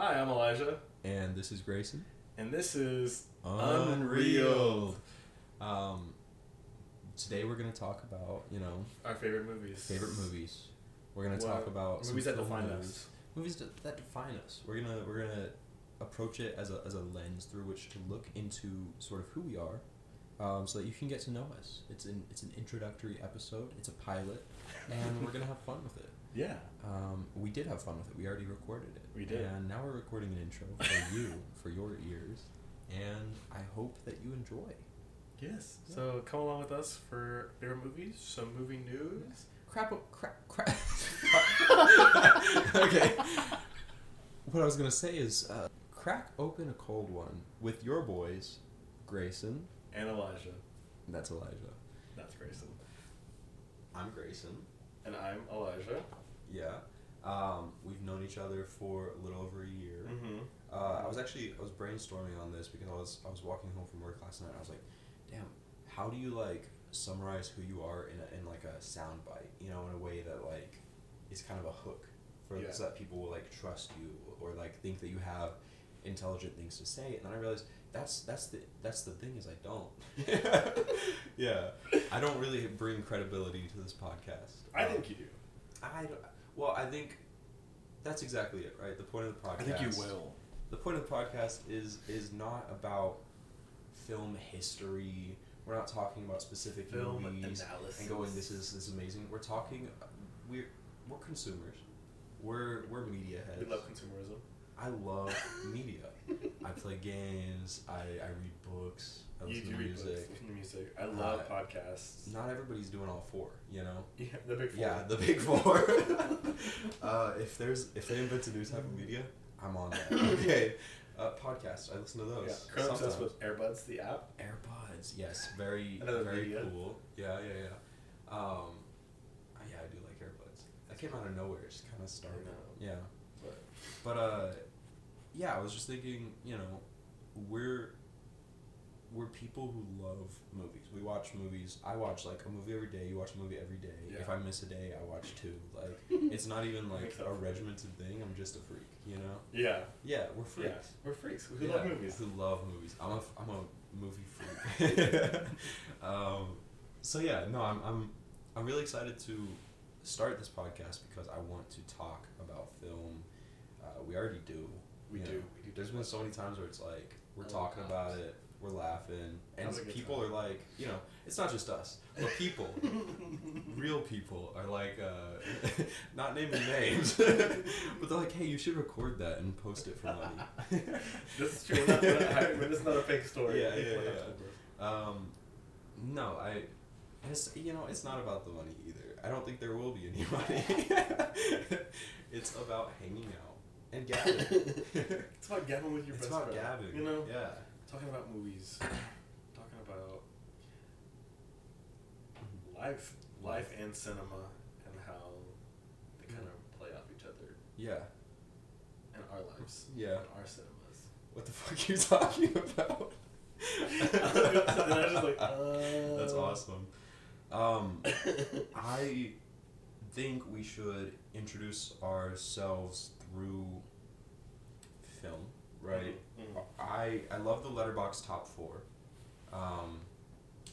Hi, I'm Elijah, And this is Grayson. and this is Unreeled. Um, today we're gonna talk about you know our favorite movies. favorite movies. We're gonna What- talk about movies that define movies. us. Movies that, that define us. We're gonna we're gonna approach it as a as a lens through which to look into sort of who we are, um, so that you can get to know us. It's an it's an introductory episode. It's a pilot, and we're gonna have fun with it. Yeah. Um, we did have fun with it. We already recorded it. We did. And now we're recording an intro for you, for your ears. And I hope that you enjoy. Yes. So come along with us for favorite movies, some movie news. Crap, crap, crap. okay. What I was going to say is uh, crack open a cold one with your boys, Grayson. And Elijah. That's Elijah. That's Grayson. I'm Grayson. And I'm Elijah. Yeah. Um, we've known each other for a little over a year. Mm-hmm. Uh, I was actually I was brainstorming on this because I was I was walking home from work last night. and I was like, damn, how do you like summarize who you are in a, in like a sound bite? You know, in a way that like is kind of a hook for Yeah. so that people will like trust you or like think that you have intelligent things to say. And then I realized that's that's the that's the thing is I don't. yeah, I don't really bring credibility to this podcast. I Um, think you do. I don't, well I think. That's exactly it, right? The point of the podcast I think you will. the point of the podcast is is not about film history. We're not talking about specific Film movies analysis. and going this is this is amazing. We're talking we're we're consumers. We're we're media heads. We love consumerism. I love media. I play games. I, I read books. I You listen to books, music. listen to music. I love Uh, podcasts. Not everybody's doing all four, you know. Yeah, the big four. Yeah, the big four. uh, if there's if they invent a new type of media, I'm on that. Okay, uh, podcasts. I listen to those. Yeah. Obsessed with Airbuds, the app. AirPods, yes, very Another very media. cool. Yeah, yeah, yeah. Um, uh, yeah, I do like AirPods. That came out of nowhere. It just kind of started. Yeah, But but uh, yeah, I was just thinking, you know, we're we're people who love movies. We watch movies. I watch like a movie every day. You watch a movie every day. Yeah. If I miss a day, I watch two. Like it's not even like a regimented thing. I'm just a freak, you know. yeah, Yeah, we're yeah, freaks. we're freaks. Who Yeah, love movies. Who love movies. I'm a, f- I'm a movie freak. um, so yeah, no, I'm, I'm, I'm really excited to start this podcast because I want to talk about film. Uh, we already do. We you do. know. We do There's talk been so many times where it's like we're I talking cops. about it, we're laughing, and Have a good people time. are like, you know, it's not just us, but people, real people are like, uh, not naming names, but they're like, hey, you should record that and post it for money. This is true. We're not, we're not, this is not a fake story. Yeah, yeah, People yeah. have told us. Um, no, I, it's you know it's not about the money either. I don't think there will be any money. it's about hanging out and gabbing. It's about gabbing with your brother. it's best about friend. gabbing. You know, Yeah. talking about movies, talking about life, life and cinema, and how they kind of play off each other Yeah. And our lives, Yeah. in our cinemas. What the fuck are you talking about? And I was just like, uh. That's awesome. Um, I think we should introduce ourselves through film, right? Mhm. I I love the Letterboxd top four, um,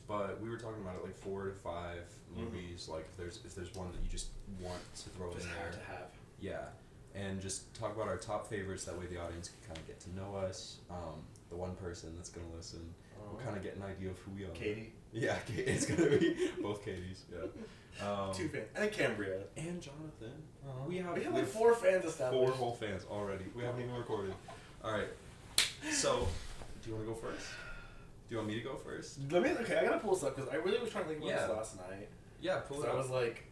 but we were talking about it like four to 5 Mhm. movies. Like if there's if there's one that you just want to throw Just in there, to have. yeah, and just talk about our top favorites. That way the audience can kind of get to know us. Um, the one person that's gonna listen will kind of get an idea of who we are. Katie, Yeah, Ka- it's gonna be both Katie's. Yeah. Um, two fans, and Cambria. and Jonathan. Uh-huh. We have we have we like have four fans four established. whole fans already. We haven't even recorded. All right. So, do you want to go first? Do you want me to go first? Let me. Okay, I gotta pull this up because I really was trying to think about Yeah. this last night. Yeah, pull it up. So it I up. was like,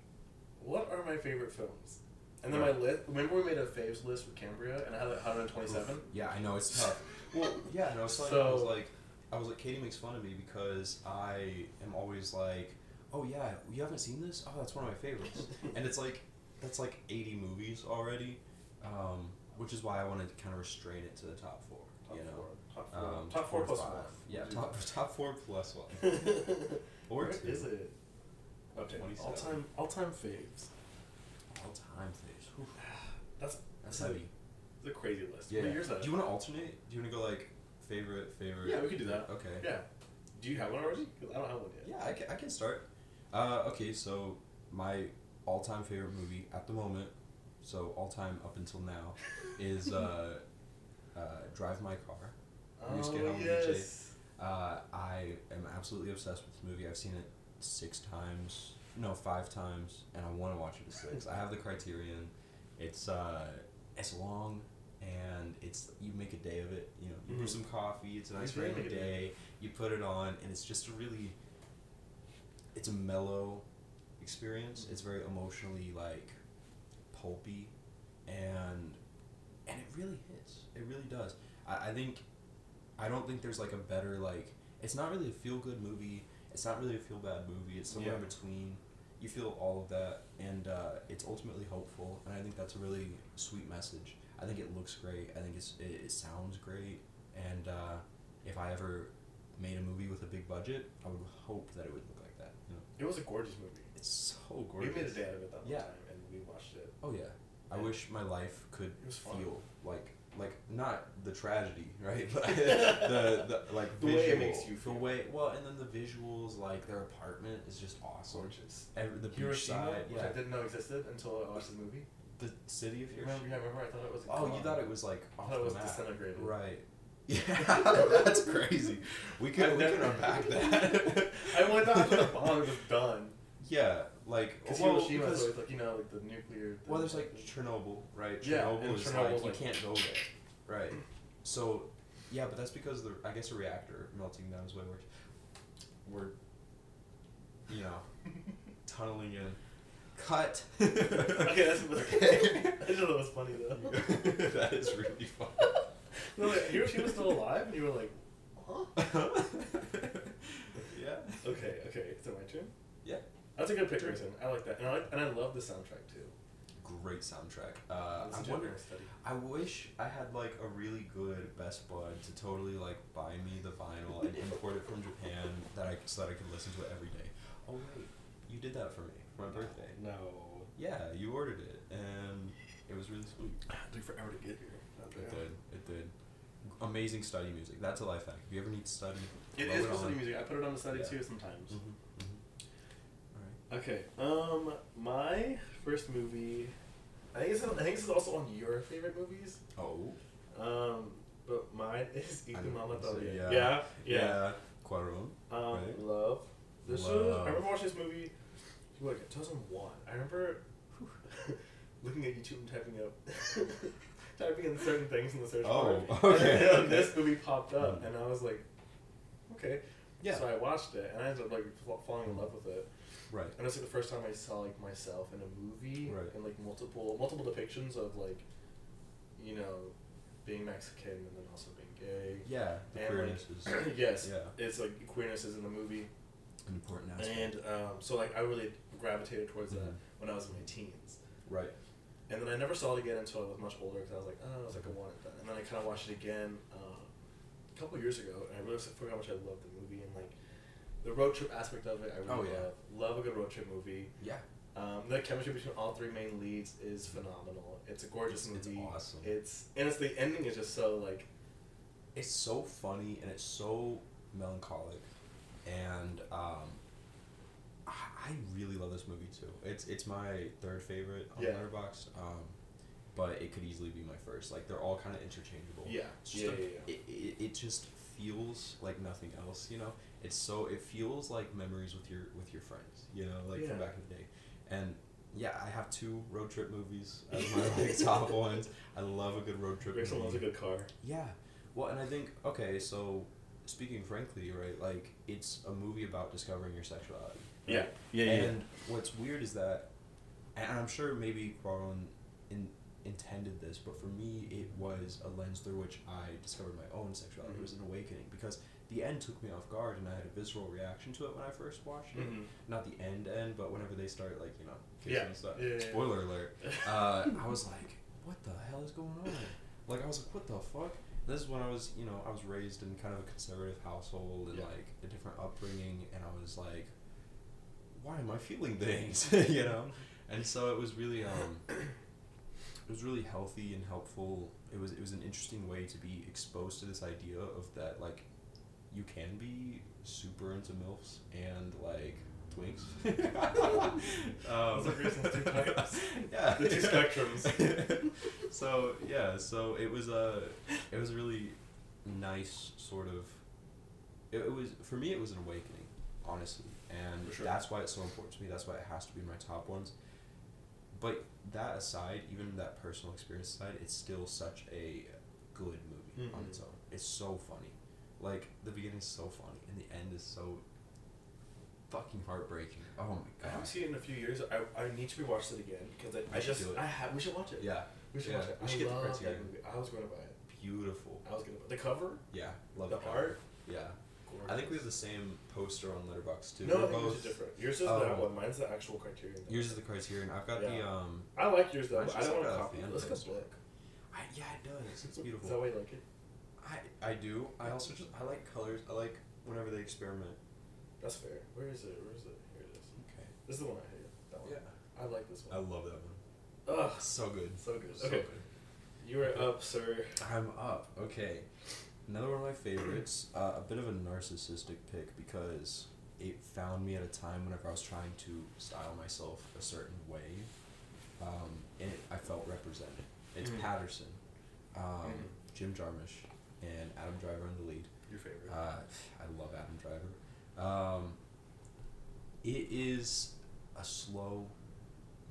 what are my favorite films? And then Right. my list. Remember we made a faves list with Cambria and I had like 127. Yeah, I know it's tough. Well, yeah, and I was telling you, I was So- like, I was like, Katie makes fun of me because I am always like, oh yeah, you haven't seen this? Oh, that's one of my favorites. and it's like, that's like 80 movies already, um, which is why I wanted to kind of restrain it to the top four. Top you know, four. Top four. Um, top four to plus five. one. Yeah, top top four plus one. Or Where two. is it? Okay. All time. All time faves. All time faves. Whew. That's That's heavy. It's a crazy list. Yeah. What year is that? Do you want to alternate? Do you want to go like favorite, favorite? Yeah, we could do that. Okay. Yeah. Do you have one already? 'Cause I don't have one yet. Yeah, I can, I can start. Uh, okay, so my all-time favorite movie at the moment, so all-time up until now, is uh, uh, Drive My Car. Oh yes. Uh, I am absolutely obsessed with this movie. I've seen it six times, no, five times, and I want to watch it a six. I have the Criterion. It's uh, it's long, and it's you make a day of it. You know, you brew Mhm. some coffee. It's a nice rainy a day. You put it on, and it's just a really. It's a mellow experience. It's very emotionally like pulpy, and and it really hits. It really does. I, I think I don't think there's like a better like. It's not really a feel good movie. It's not really a feel bad movie. It's somewhere in between. You feel all of that, and uh, it's ultimately hopeful. And I think that's a really sweet message. I think it looks great. I think it's it, it sounds great. And uh, if I ever made a movie with a big budget, I would hope that it would look like that. You know, It was a gorgeous movie. it's so gorgeous. We made a day out of it that one Yeah. time, and we watched it. Oh yeah, I Yeah. wish my life could It was fun. feel like like not the tragedy, right? But the the like The way it makes you feel. The way well, and then the visuals, like their apartment is just awesome. Gorgeous. Every, the beach Hiroshima, side, which yeah. I didn't know existed until I watched the movie. The city of You remember? Hiroshima. Yeah, remember? I thought it was. Oh, you thought it was like I off thought it was map. disintegrated. Right. Yeah, that's crazy. We could I've we never- unpack that. I went to the bomb. Was done. Yeah, like Because well, Hiroshima because- always like you know like the nuclear. Well, there's like Chernobyl, right? Yeah, Chernobyl and is Chernobyl's like you can't go there, right? So, yeah, but that's because the I guess a reactor melting down is way worse. We're, you know, tunneling in. Cut. okay, that's okay. I didn't know that was funny though. that is really funny. no, like, Hiroshima's still alive, and you were like, huh? yeah. Okay, okay. Is it my turn? Yeah. That's a good pick, Grayson. I like that, and I like, and I love the soundtrack too. Great soundtrack. Uh, I to it wonder. study. I wish I had like a really good Best Bud to totally like buy me the vinyl and import it from Japan that I so that I could listen to it every day. Oh wait, you did that for me for my birthday. No. Yeah, you ordered it and it was really sweet. It took forever to get here. It did. It did. Amazing study music. That's a life hack. If you ever need to study, It for study music. I put it on the study Yeah. too sometimes. Mhm, mhm. All Okay. Um, my first movie. I think it's. I think this is also on your favorite movies. Oh. Um, but mine is I know Y Tu Mamá what you're saying, Yeah. yeah. Yeah. Yeah. Cuarón. Um, Right. love. This was. Love. I remember watching this movie. Like 2001. I remember looking at YouTube and typing up, typing in certain things in the search Oh, bar. okay, And then okay. this movie popped up, Mm. and I was like, okay. Yeah. So I watched it, and I ended up like falling in love with it. Right. And it's like the first time I saw like myself in a movie Right. and like multiple multiple depictions of like, you know, being Mexican and then also being gay. Yeah. The And, queerness like, is yes, Yeah. it's like queerness is in the movie, an important aspect. and um, so like I really gravitated towards that Mhm. when I was in my teens. right. And then I never saw it again until I was much older because I was like, oh, it was like a one and done. And then I kind of watched it again uh, a couple years ago, and I really forgot how much I loved the movie and like the road trip aspect of it. I really Oh, yeah. love. Love a good road trip movie. Yeah. Um, the chemistry between all three main leads is phenomenal. It's a gorgeous It's- it's movie. awesome. It's and it's the ending is just so like it's so funny and it's so melancholic and um I really love this movie too. It's it's my third favorite on Yeah. Letterboxd, um, but it could easily be my first. Like they're all kind of interchangeable. Yeah. Yeah, a- yeah, yeah. It, it, it just feels like nothing else. You know, it's so it feels like memories with your with your friends. You know, like from back in the day, and yeah, I have two road trip movies as my like top ones. I love a good road trip. Grayson movie. loves a good car. Yeah. Well, and I think okay, so speaking frankly, right, like it's a movie about discovering your sexuality. Right? Yeah. yeah. and what's weird is that, and I'm sure maybe Cuarón in, intended this, but for me, it was a lens through which I discovered my own sexuality. It was an awakening because the end took me off guard, and I had a visceral reaction to it when I first watched it. Mhm. Not the end end, but whenever they start like you know kissing Yeah. and stuff. Yeah, yeah, yeah. Spoiler alert. Uh, I was like, what the hell is going on? Like I was like, what the fuck? This is when I was, you know, I was raised in kind of a conservative household and Yeah. like a different upbringing, and I was like, why am I feeling things, you know? And so it was really, um, it was really healthy and helpful. It was it was an interesting way to be exposed to this idea of that like you can be super into milfs and like twinks. um, Those are reasons two types. Yeah, The two spectrums. so yeah, so it was a it was a really nice sort of. It, it was for me. It was an awakening, honestly, and sure. that's why it's so important to me. That's why it has to be my top ones. But that aside, even that personal experience aside, it's still such a good movie on Mhm. its own. It's so funny. Like the beginning is so funny, and the end is so fucking heartbreaking. Oh my god! I haven't seen it in a few years. I, I need to rewatch it again because I, I just do it. I have we should watch it. Yeah, We should Yeah, watch it. we I should get the love that Criterion. movie. I was going to buy it. beautiful. I was gonna buy the cover, Yeah, love the cover. art. Yeah. I think we have the same poster on Letterboxd too. No, We're I think yours both- is different. Yours is Oh. that one. Mine's the actual Criterion. Yours is the Criterion. I've got the Yeah. um. I like yours though. Mine's but I just don't like want to a copy. fan it. Let's go poster. book. I, yeah, it does. It's Is beautiful. that why you like it? I I do. I also just I like colors. I like whenever they experiment. That's fair. Where is it? Where is it? Here it is. Okay. This is the one I hate. That one. Yeah. I like this one. I one. love that one. Ugh, So good. so good. So okay, good. you are up, sir. I'm up. Okay. Another one of my favorites. Uh, a bit of a narcissistic pick because it found me at a time whenever I was trying to style myself a certain way, um, and it, I felt represented. It's Mhm. Paterson, um, Mhm. Jim Jarmusch, and Adam Driver in the lead. Your favorite. Uh, I love Adam Driver. Um, it is a slow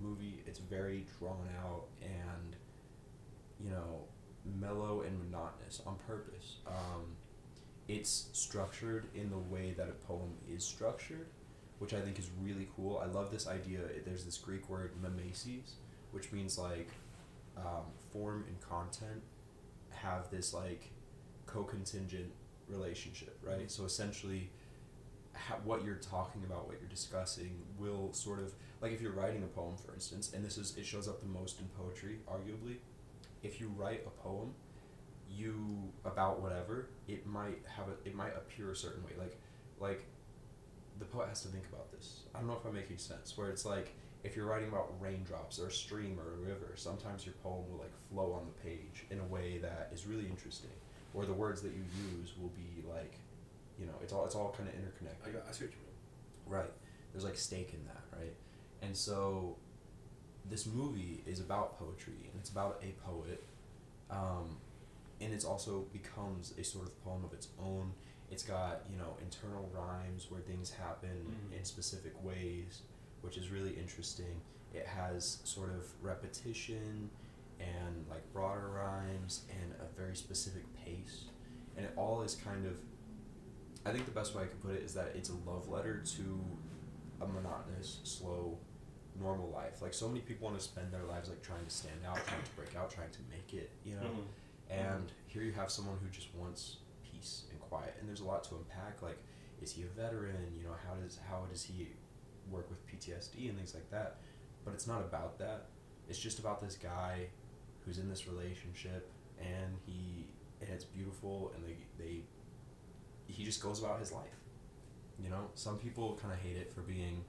movie. It's very drawn out and, you know, mellow and monotonous on purpose. Um, it's structured in the way that a poem is structured, which I think is really cool. I love this idea. There's this Greek word mimesis, which means like um, form and content have this like co-contingent relationship, right? So essentially, ha- what you're talking about, what you're discussing, will sort of like if you're writing a poem, for instance, and this is it shows up the most in poetry, arguably. If you write a poem, you about whatever, it might have a it might appear a certain way, like like the poet has to think about this. I don't know if I'm making sense. Where it's like if you're writing about raindrops or a stream or a river, sometimes your poem will like flow on the page in a way that is really interesting. Or the words that you use will be like, you know, it's all it's all kind of interconnected. I got. I see what you mean. Right. There's like stake in that, right? And so this movie is about poetry and it's about a poet. Um, and it's also becomes a sort of poem of its own. It's got, you know, internal rhymes where things happen Mhm. in specific ways, which is really interesting. It has sort of repetition and like broader rhymes and a very specific pace. And it all is kind of I think the best way I could put it is that it's a love letter to a monotonous, slow, normal life. Like so many people want to spend their lives like trying to stand out, trying to break out, trying to make it, you know. Mhm. And here you have someone who just wants peace and quiet. And there's a lot to unpack. Like, is he a veteran? You know, how does how does he work with PTSD and things like that? But it's not about that. It's just about this guy who's in this relationship and he and it's beautiful and they they he just goes about his life. You know, some people kind of hate it for being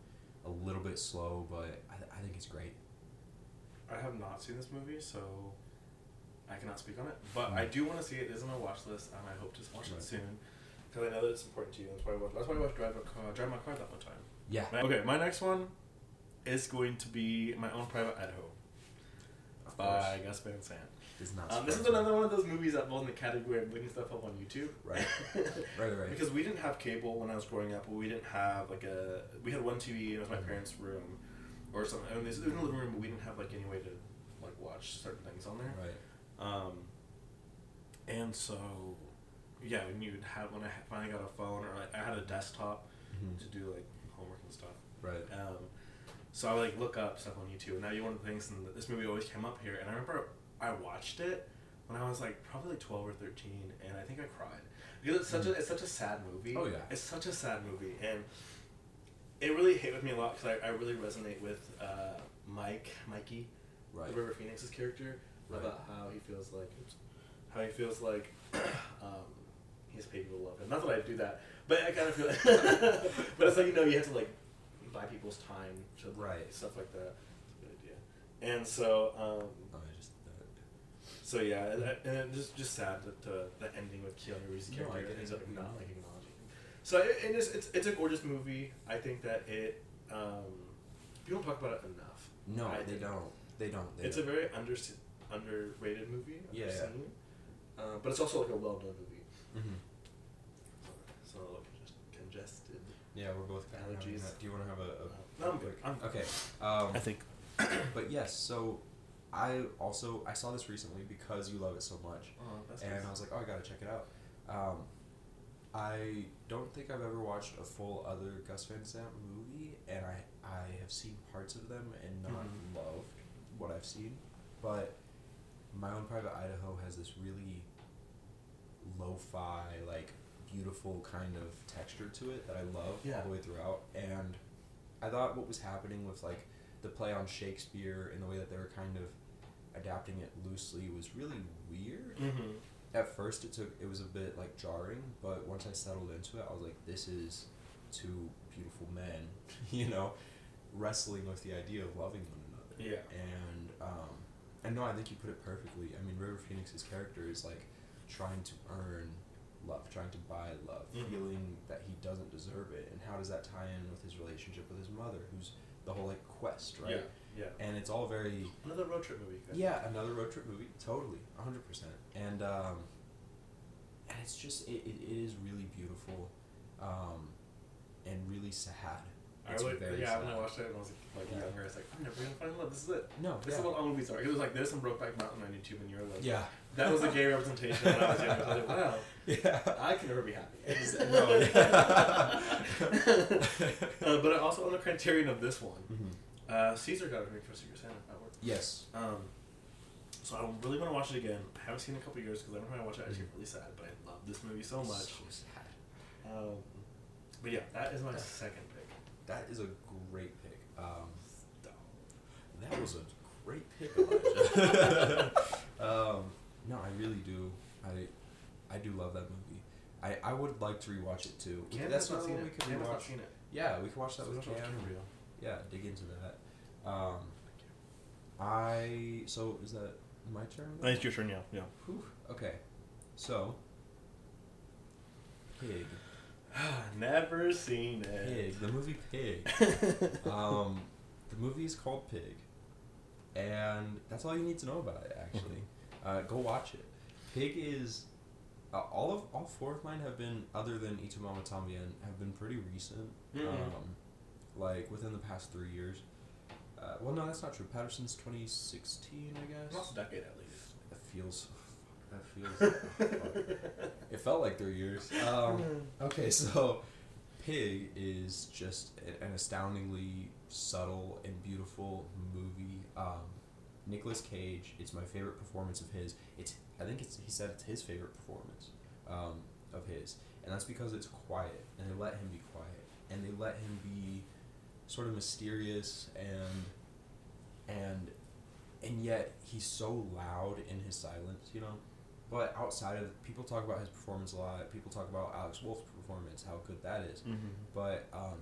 a little bit slow, but I, th- I think it's great. I have not seen this movie, so I cannot speak on it. But Mm. I do want to see it. It is on my watch list, and I hope to watch Right. it soon because I know that it's important to you. That's why I watch. That's why I watched Drive, a car, Drive My Car that one time. Yeah. Okay, my next one is going to be My Own Private Idaho Of by. Gus Van Sant. Does not Um, this is another one of those movies that falls in the category of looking stuff up on YouTube. Right. Right, right. Because we didn't have cable when I was growing up, but we didn't have like a. We had one TV. It was my Mhm. parents' room, or something. I mean, it was in the living room, but we didn't have like any way to like watch certain things on there. Right. Um, and so, yeah, when you have when I finally got a phone or like I had a desktop Mhm. to do like homework and stuff. Right. Um, so I would like look up stuff on YouTube. And now you one of the things, and this movie always came up here. And I remember I watched it when I was like probably like twelve or thirteen, and I think I cried because it's such a it's such a sad movie. Oh, yeah. it's such a sad movie, and it really hit with me a lot because I, I really resonate with uh, Mike Mikey, Right. River Phoenix's character Right. about how he feels like how he feels like um, he's paid people to love him. Not that I do that, but I kind of feel. Like but it's like you know you have to like buy people's time to Right. stuff like that. It's a good idea. And so um, So yeah, and, and it's just just sad that the the ending with Keanu Reeves' character get it. ends up not like acknowledging. him. So it, it is it's it's a gorgeous movie. I think that it um, people don't talk about it enough. No, I they think. don't. They don't. They It's a don't. very under underrated movie. I've Yeah, yeah. Uh, but it's also like a well done movie. Mhm. So like just congested. Yeah, we're both kind of Allergies. that. Do you want to have a? a No, I'm good. I'm Okay. Um, I think. but yes, so I also I saw this recently because you love it so much, Oh, that's and nice. I was like, oh, I gotta check it out. Um, I don't think I've ever watched a full other Gus Van Sant movie, and I I have seen parts of them and not Mhm. loved what I've seen, but My Own Private Idaho has this really lo-fi like beautiful kind of texture to it that I love Yeah. all the way throughout, and I thought what was happening with like the play on Shakespeare and the way that they were kind of adapting it loosely was really weird Mm-hmm. at first it took it was a bit like jarring but once i settled into it i was like this is two beautiful men you know wrestling with the idea of loving one another Yeah. and um and no i think you put it perfectly i mean river phoenix's character is like trying to earn love trying to buy love Mhm. feeling that he doesn't deserve it and how does that tie in with his relationship with his mother who's the whole like quest right Yeah. Yeah. and it's all very Another road trip movie. guys. yeah, another road trip movie, totally, hundred percent. And um, and it's just it, it, it is really beautiful, um, and really sad. I It's really, very yeah, when I watched it when I was like Yeah. younger, I was like, I'm never gonna find love. This is it. No, This yeah, is what all movies are. It was like there's some Brokeback Mountain on YouTube, and you're like, yeah, that was a gay representation when I was younger. I was like, wow, yeah. I can never be happy. No, uh, but I also on the criterion of this one, Mhm. Uh, Caesar got a drink for Secret Santa at work. Yes. Um, so I really want to watch it again. I haven't seen it in a couple years because every time I watch it, I just get really sad. But I love this movie so much. So sad. Um, but yeah, that is my Yeah. second pick. That is a great pick. Um, that was a great pick, Elijah. um, no, I really do. I I do love that movie. I, I would like to rewatch it too. Cam That's not seen one we could Cam has not rewatch. seen it. Yeah, we can watch that So with let's watch Cam. Cam. Yeah, dig into that. Um, I so is that my turn? now? your turn, yeah. Yeah. Whew. Okay, so Pig, Never seen it. Pig, the movie Pig. um, the movie is called Pig, and that's all you need to know about it. Actually, uh, go watch it. Pig is uh, all of all four of mine have been other than Y Tu Mamá También have been pretty recent. Mhm. Um, like within the past three years. Uh, well, no, that's not true. Paterson's 2016, I guess. Last decade at least. That feels. That feels. oh. It felt like three years. Um, okay, so Pig is just an astoundingly subtle and beautiful movie. Um, Nicolas Cage, it's my favorite performance of his. It's I think it's he said it's his favorite performance um, of his, and that's because it's quiet, and they let him be quiet, and they let him be sort of mysterious and and and yet he's so loud in his silence, you know. But outside of people talk about his performance a lot. People talk about Alex Wolff's performance, how good that is. Mm-hmm. But um,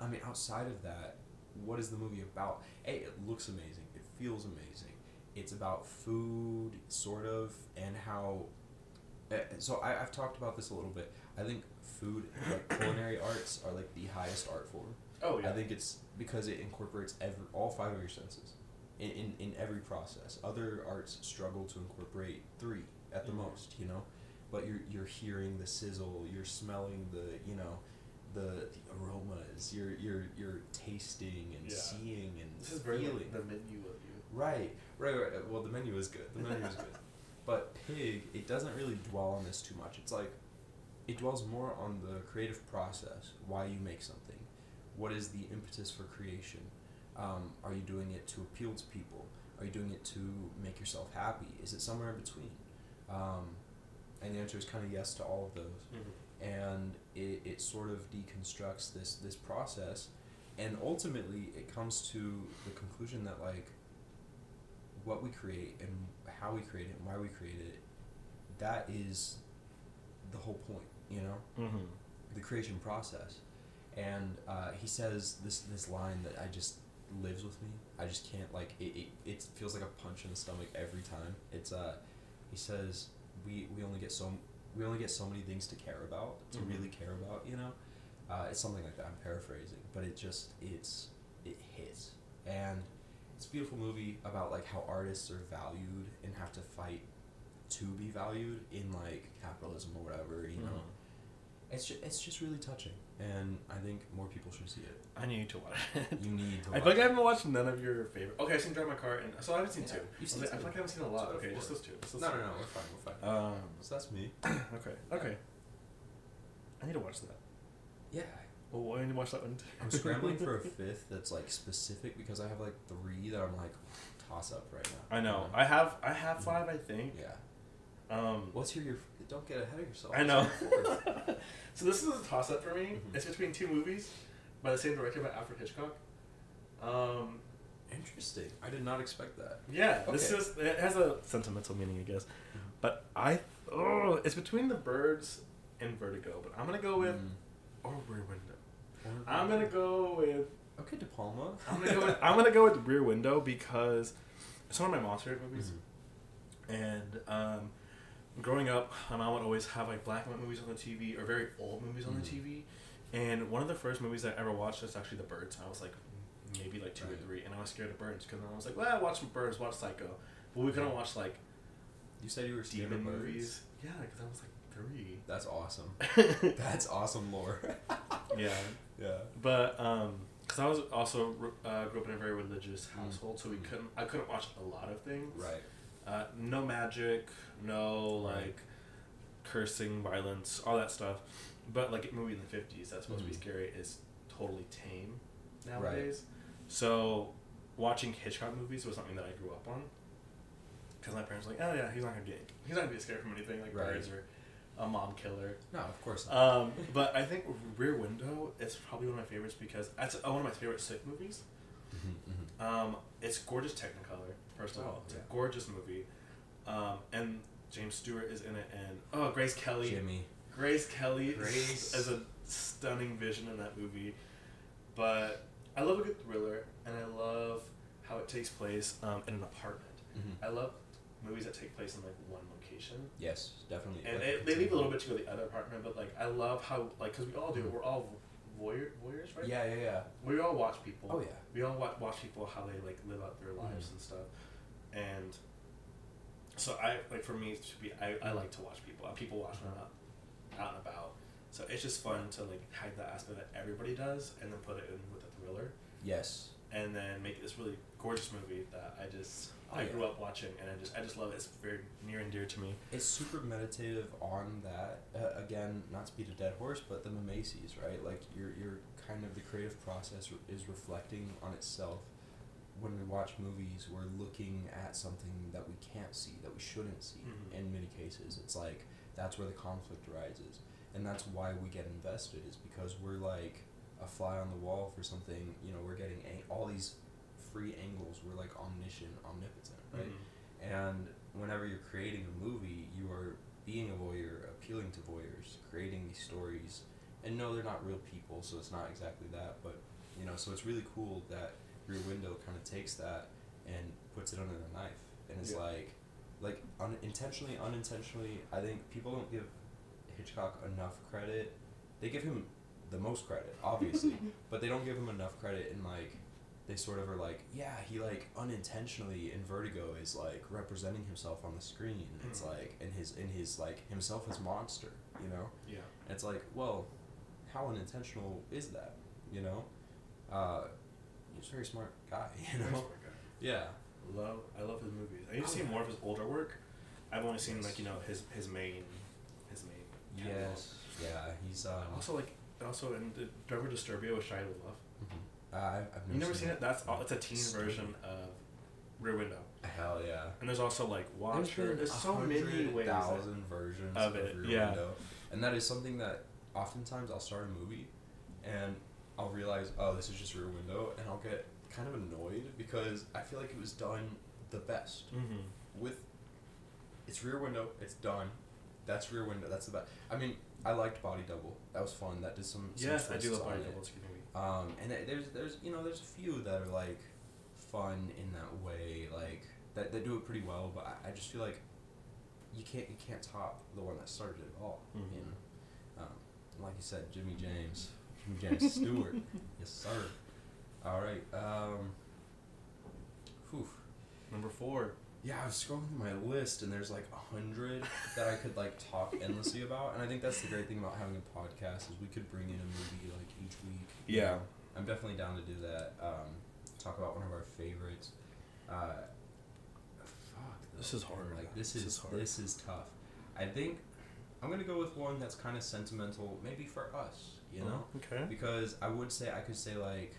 I mean, outside of that, what is the movie about? A, it looks amazing. It feels amazing. It's about food, sort of, and how. Uh, so I, I've talked about this a little bit. I think food, like culinary arts, are like the highest art form. Oh yeah. I think it's because it incorporates every all five of your senses in, in, in every process. Other arts struggle to incorporate three at the Mhm. most, you know. But you're you're hearing the sizzle, you're smelling the you know, the the aromas, you're you're you're tasting and Yeah. seeing and this is feeling. like, the menu of you. Right, right, right. Well, the menu is good. The menu is good. But Pig, it doesn't really dwell on this too much. It's like, it dwells more on the creative process, why you make something, what is the impetus for creation. Um, are you doing it to appeal to people? Are you doing it to make yourself happy? Is it somewhere in between? Um, and the answer is kind of yes to all of those and it, it sort of deconstructs this this process and ultimately it comes to the conclusion that like what we create and how we create it and why we create it that is the whole point you know Mm-hmm. the creation process and uh, he says this this line that I just lives with me. I just can't like it, it. It feels like a punch in the stomach every time. It's uh, he says we we only get so we only get so many things to care about to Mhm. really care about. You know, uh, it's something like that. I'm paraphrasing, but it just it's it hits and it's a beautiful movie about like how artists are valued and have to fight to be valued in like capitalism or whatever. You know, Mhm. It's just, it's just really touching, and I think more people should see it. I need to watch it. You need to. I watch feel like I haven't watched none of your favorite. Okay, I've seen Drive My Car, and so I haven't seen Yeah, two. you've I seen I two. feel like I haven't seen a lot. Okay, just those two. Just those No, two. no, no. We're fine. We're fine. Um. so that's me. Okay. Okay. I need to watch that. Yeah. Well, I need to watch that one too. I'm scrambling for a fifth that's like specific because I have like three that I'm like toss up right now. I know. Um, I have. I have five. I think. yeah. Um. What's your, your don't get ahead of yourself. I know. What's your fourth? so this is a toss up for me. Mhm. It's between two movies by the same director by Alfred Hitchcock. Um. Interesting. I did not expect that. Yeah. This is. It has a sentimental meaning, I guess. Mhm. But I. Oh, it's between The Birds and Vertigo. But I'm gonna go with Mm. or Rear Window. Or- I'm gonna go with. Okay, De Palma. I'm gonna go with. I'm gonna go with Rear Window because it's one of my mom's favorite movies. Mhm. And um, growing up, my mom would always have like black and white movies on the TV or very old movies on the Mhm. TV. And one of the first movies I ever watched was actually The Birds. I was like maybe like two Right. or three, and I was scared of birds because I was like, well, watch some birds, watch Psycho. But we couldn't watch like You said you were scared demon of birds? movies. Yeah, because I was like three. That's awesome. That's awesome lore. yeah, yeah. but um, because I was also uh, grew up in a very religious Mm. household, so we Mm. couldn't. I couldn't watch a lot of things. Right. Uh, no magic, no like cursing, violence, all that stuff. But like a movie in the fifties that's supposed to be Mhm. scary is totally tame nowadays. Right. So watching Hitchcock movies was something that I grew up on. Because my parents were like, oh yeah, he's not gonna get, he's not gonna be scared from anything like Right. birds or a mom killer. No, of course not. Um, but I think Rear Window is probably one of my favorites because that's uh, one of my favorite sick movies. Mhm, mhm. Um, it's gorgeous Technicolor. First of Oh, all, it's yeah. a gorgeous movie, um, and James Stewart is in it, and oh, Grace Kelly. Jimmy. Grace Kelly Grace. is a stunning vision in that movie. But I love a good thriller, and I love how it takes place um, in an apartment. Mhm. I love movies that take place in like one location, Yes, definitely. and Like, they, they leave a little bit to go to the other apartment. But like, I love how like because we all do. Mhm. We're all voyeur, voyeurs, right? Yeah, yeah, yeah. We all watch people. Oh yeah. We all watch, watch people how they like live out their lives Mhm. and stuff, and so I like for me to be I, I like to watch people. People watch when I'm out, out and about. So it's just fun to like hide that aspect that everybody does, and then put it in with a thriller, Yes. and then make this really gorgeous movie that I just Oh, I yeah. grew up watching, and I just I just love it. It's very near and dear to me. It's super meditative on that. Uh, again, not to beat a dead horse, but the mimesis, right? Like your your kind of the creative process is reflecting on itself. When we watch movies, we're looking at something that we can't see, that we shouldn't see. Mhm. In many cases, it's like that's where the conflict arises, and that's why we get invested. Is because we're like a fly on the wall for something. You know, we're getting a- all these free angles. We're like omniscient, omnipotent, right? Mhm. And whenever you're creating a movie, you are being a voyeur, appealing to voyeurs, creating these stories. And no, they're not real people, so it's not exactly that. But you know, so it's really cool that Rear Window kind of takes that and puts it under the knife, and it's Yeah. like, like un- intentionally, unintentionally. I think people don't give Hitchcock enough credit. They give him the most credit, obviously, but they don't give him enough credit in like they sort of are like, yeah, he like unintentionally in Vertigo is like representing himself on the screen. It's Mhm. like in his in his like himself as monster, you know. Yeah. And it's like, well, how unintentional is that, you know? Uh, he's a very smart guy, you Very know. smart guy. Yeah. Love I love his movies. I need to see more of his older work. I've only seen Yes. like you know his his main his main. catalog. Yes. Yeah. He's um. Also like also in the Driver Disturbia with Shia LaBeouf. mhm. Uh, I've, I've never You never seen it? That's all. It's a teen Stupid. version of Rear Window. Hell yeah. And there's also like Watcher. been There's so many ways. thousand versions of of, it, Rear yeah. Window, and that is something that oftentimes I'll start a movie, and I'll realize, oh, this is just Rear Window, and I'll get kind of annoyed because I feel like it was done the best Mhm. with. It's Rear Window. It's done. That's Rear Window. That's the best. I mean, I liked Body Double. That was fun. That did some. some Yes, I do love Body. Double. It's a good movie. Um, and there's there's you know there's a few that are like fun in that way, like that that do it pretty well. But I, I just feel like you can't you can't top the one that started it all. You Mhm. know, um, like you said, Jimmy James, James Stewart, yes sir. All right. Um, whew. Number four. Yeah, I was scrolling through my list and there's like a hundred that I could like talk endlessly about, and I think that's the great thing about having a podcast is we could bring in a movie like each week. Yeah. I'm definitely down to do that. Um, talk about one of our favorites. Uh, fuck. This is hard. Like this, This is, is hard. this is tough. I think I'm gonna go with one that's kind of sentimental, maybe for us. You know Okay. because I would say I could say like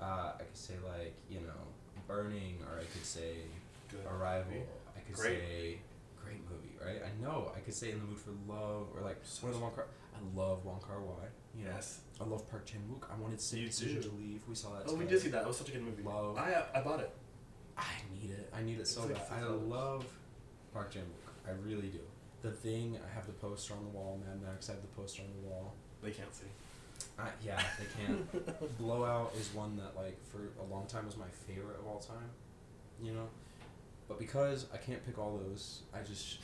uh, I could say like you know burning or I could say Good. arrival movie. I could Great. say great movie right I know I could say in the mood for love or like So one of the Wong Kar I love Wong Kar Wai you know Yes. I love Park Chan Wook I wanted Sid Decision to leave we saw that Oh, we did see that. It was such a good movie. Love. I uh, I bought it. I need it I need it so like bad I $6. love Park Chan Wook I really do the thing I have the poster on the wall Mad Max I have the poster on the wall They can't see. I, yeah they can't Blowout is one that like for a long time was my favorite of all time, you know. But because I can't pick all those, I just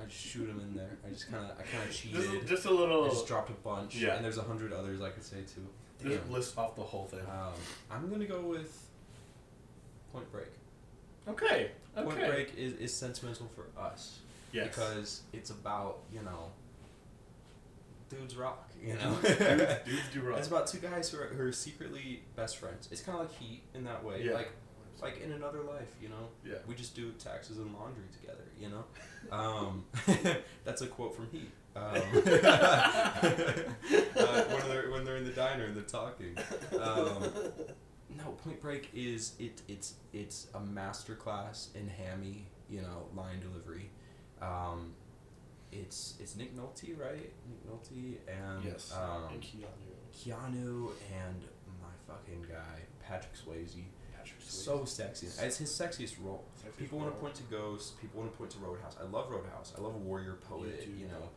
I just shoot them in there. I just kind of I kind of cheated. Just, just a little. I just dropped a bunch. Yeah. And there's a hundred others I could say too. just list off the whole thing. Um, I'm gonna go with Point Break. okay. Okay. Point Break is, is sentimental for us Yes. because it's about you know dudes rock. You know. dudes, dudes do rock. It's about two guys who are, who are secretly best friends. It's kind of like Heat in that way. Yeah. Like, like in another life, you know. Yeah. We just do taxes and laundry together, you know. Um, that's a quote from Heat. Um, uh, when they're when they're in the diner and they're talking. Um, no, Point Break is it it's it's a masterclass in hammy, you know, line delivery. Um, it's it's Nick Nolte, right? Nick Nolte and yes. um, and Keanu. Keanu and my fucking guy Patrick Swayze. Patrick Swayze. So sexy. It's his sexiest role. Sexiest People want to point to Ghost. People want to point to Roadhouse. I love Roadhouse. I love Warrior Poet. do You, know, love.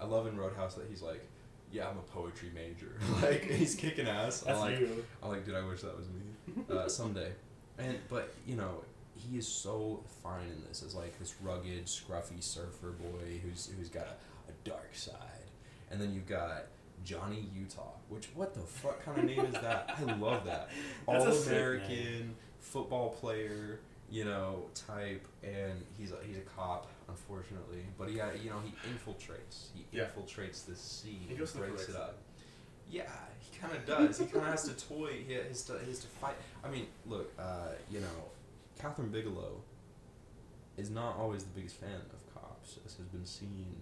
I love in Roadhouse that he's like, yeah, I'm a poetry major. like he's kicking ass. I'm like, you. I'm like, dude, I wish that was me. Uh, someday. And but you know, he is so fine in this as like this rugged, scruffy surfer boy who's who's got a, a dark side. And then you've got Johnny Utah, which what the fuck kind of name is that? I love that. All American football player, you know, type, and he's a, he's a cop, unfortunately. But he, got- you know, he infiltrates. He Yeah. infiltrates this scene. He breaks it up. Yeah, he kind of does. he kind of has to toy. He has to, he has to fight. I mean, look, uh, you know, Kathryn Bigelow is not always the biggest fan of cops, as has been seen.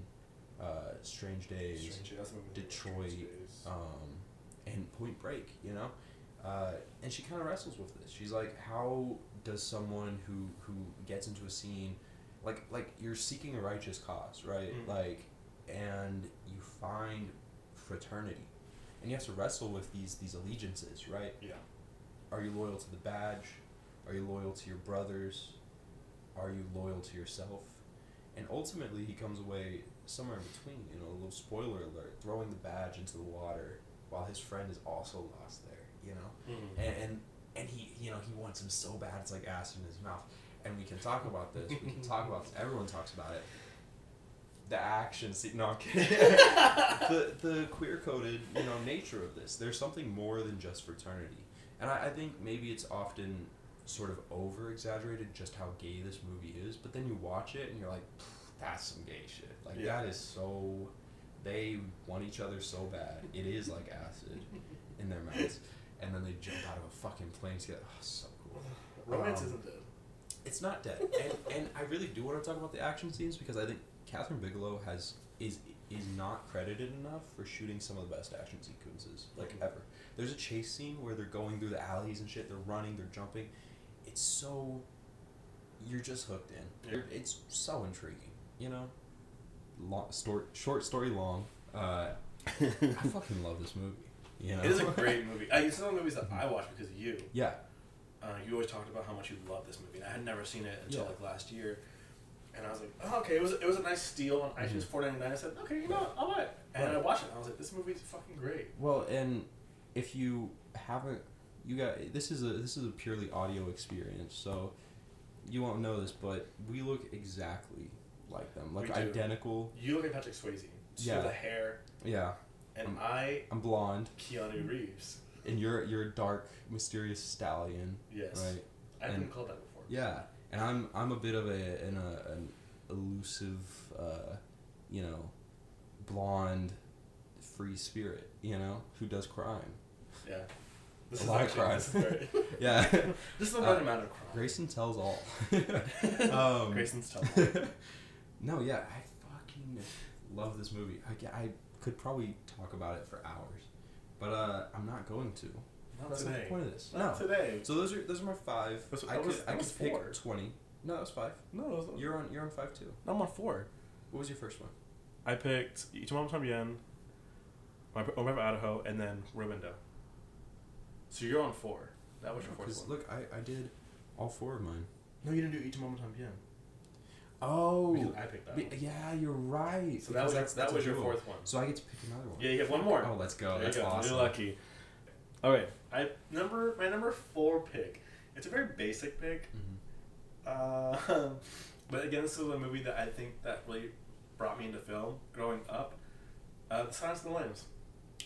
Uh, Strange Days, Strange Detroit, Strange Days. um, and Point Break, you know, uh, and she kind of wrestles with this. She's like, how does someone who who gets into a scene, like like you're seeking a righteous cause, right? Mhm. Like, and you find fraternity, and you have to wrestle with these these allegiances, right? yeah. Are you loyal to the badge? Are you loyal to your brothers? Are you loyal to yourself? And ultimately, he comes away somewhere in between. You know, a little spoiler alert: throwing the badge into the water while his friend is also lost there. You know, Mhm. and and, and he, you know, he wants him so bad it's like acid in his mouth. And we can talk about this. We can talk about this. Everyone talks about it. The action scene. No, I'm kidding. the the queer coded you know nature of this. There's something more than just fraternity, and I, I think maybe it's often sort of over exaggerated just how gay this movie is. But then you watch it and you're like, that's some gay shit. Like Yeah. that is so. They want each other so bad. It is like acid in their mouths, and then they jump out of a fucking plane together. Oh, so cool. Romance Um, isn't dead. It's not dead, and, and I really do want to talk about the action scenes because I think Kathryn Bigelow has is is not credited enough for shooting some of the best action sequences like Mhm. ever. There's a chase scene where they're going through the alleys and shit. They're running, they're jumping. It's so you're just hooked in. Yeah. It's so intriguing, you know. Long, story, short story long. Uh, I fucking love this movie. You know? It is a great movie. I, it's one of the movies that I watched because of you. yeah. Uh, you always talked about how much you love this movie. And I had never seen it until Yeah. like last year, and I was like, oh, okay, it was it was a nice steal on iTunes Mhm. four ninety nine. I said, okay, you know what, I'll buy it. And Right. I watched it. and I was like, this movie's fucking great. Well, and if you haven't, you got this is a this is a purely audio experience, so you won't know this, but we look exactly like them, like identical. You look like Patrick Swayze. Just Yeah. with the hair, Yeah, and Um, I, I'm blonde, Keanu Reeves. and you're you're a dark, mysterious stallion, Yes. right? I've been called that before. Yeah, and I'm I'm a bit of a an, a, an elusive, uh, you know, blonde, free spirit, you know, who does crime. Yeah. This A is lot of actually, crime. This is, very, Yeah, this is the Uh, amount of crime. Grayson tells all. um, Grayson's tough. no, yeah, I fucking love this movie. I, ca- I could probably talk about it for hours, but uh, I'm not going to. Not That's today. the point of this. Not no. today. So those are those are my five. That's what- I could was- I could was pick four. twenty. No, that was five. No, it was, You're on you're on five too. No, I'm on four. What was your first one? I picked Y Tu Mamá También, my Omega Idaho, and then Rubindo. So you're on four. That was your fourth Because one. look, I, I did all four of mine. No, you didn't do Y Tu Mamá También. Oh, Because I picked that be- one. yeah, you're right. So that was Because that's- that that's a was your fourth one. So I get to pick another one. Yeah, you get one more. Oh, let's go. There That's you go. awesome. You're lucky. Okay, I number my number four pick. It's a very basic pick. Mhm. Uh, but again, this is a movie that I think that really brought me into film growing up. Uh, the Silence of the Lambs,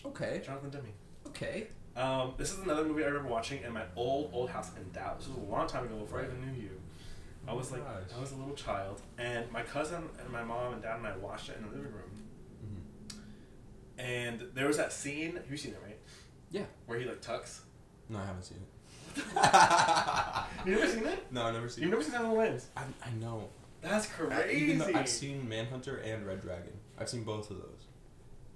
Okay. Jonathan Demme. Okay. Um, this is another movie I remember watching in my old old house in Dallas. This was a long time ago before I even knew you. I was like, Nice. I was a little child, and my cousin and my mom and dad and I watched it in the living room. hmm And there was that scene. You've seen it, right? Yeah. Where he like tucks. No, I haven't seen it. You never seen it? No, I've never seen it. You've it. never seen Silence of the Lambs? I, I know. That's I- crazy. even though I've seen Manhunter and Red Dragon. I've seen both of those.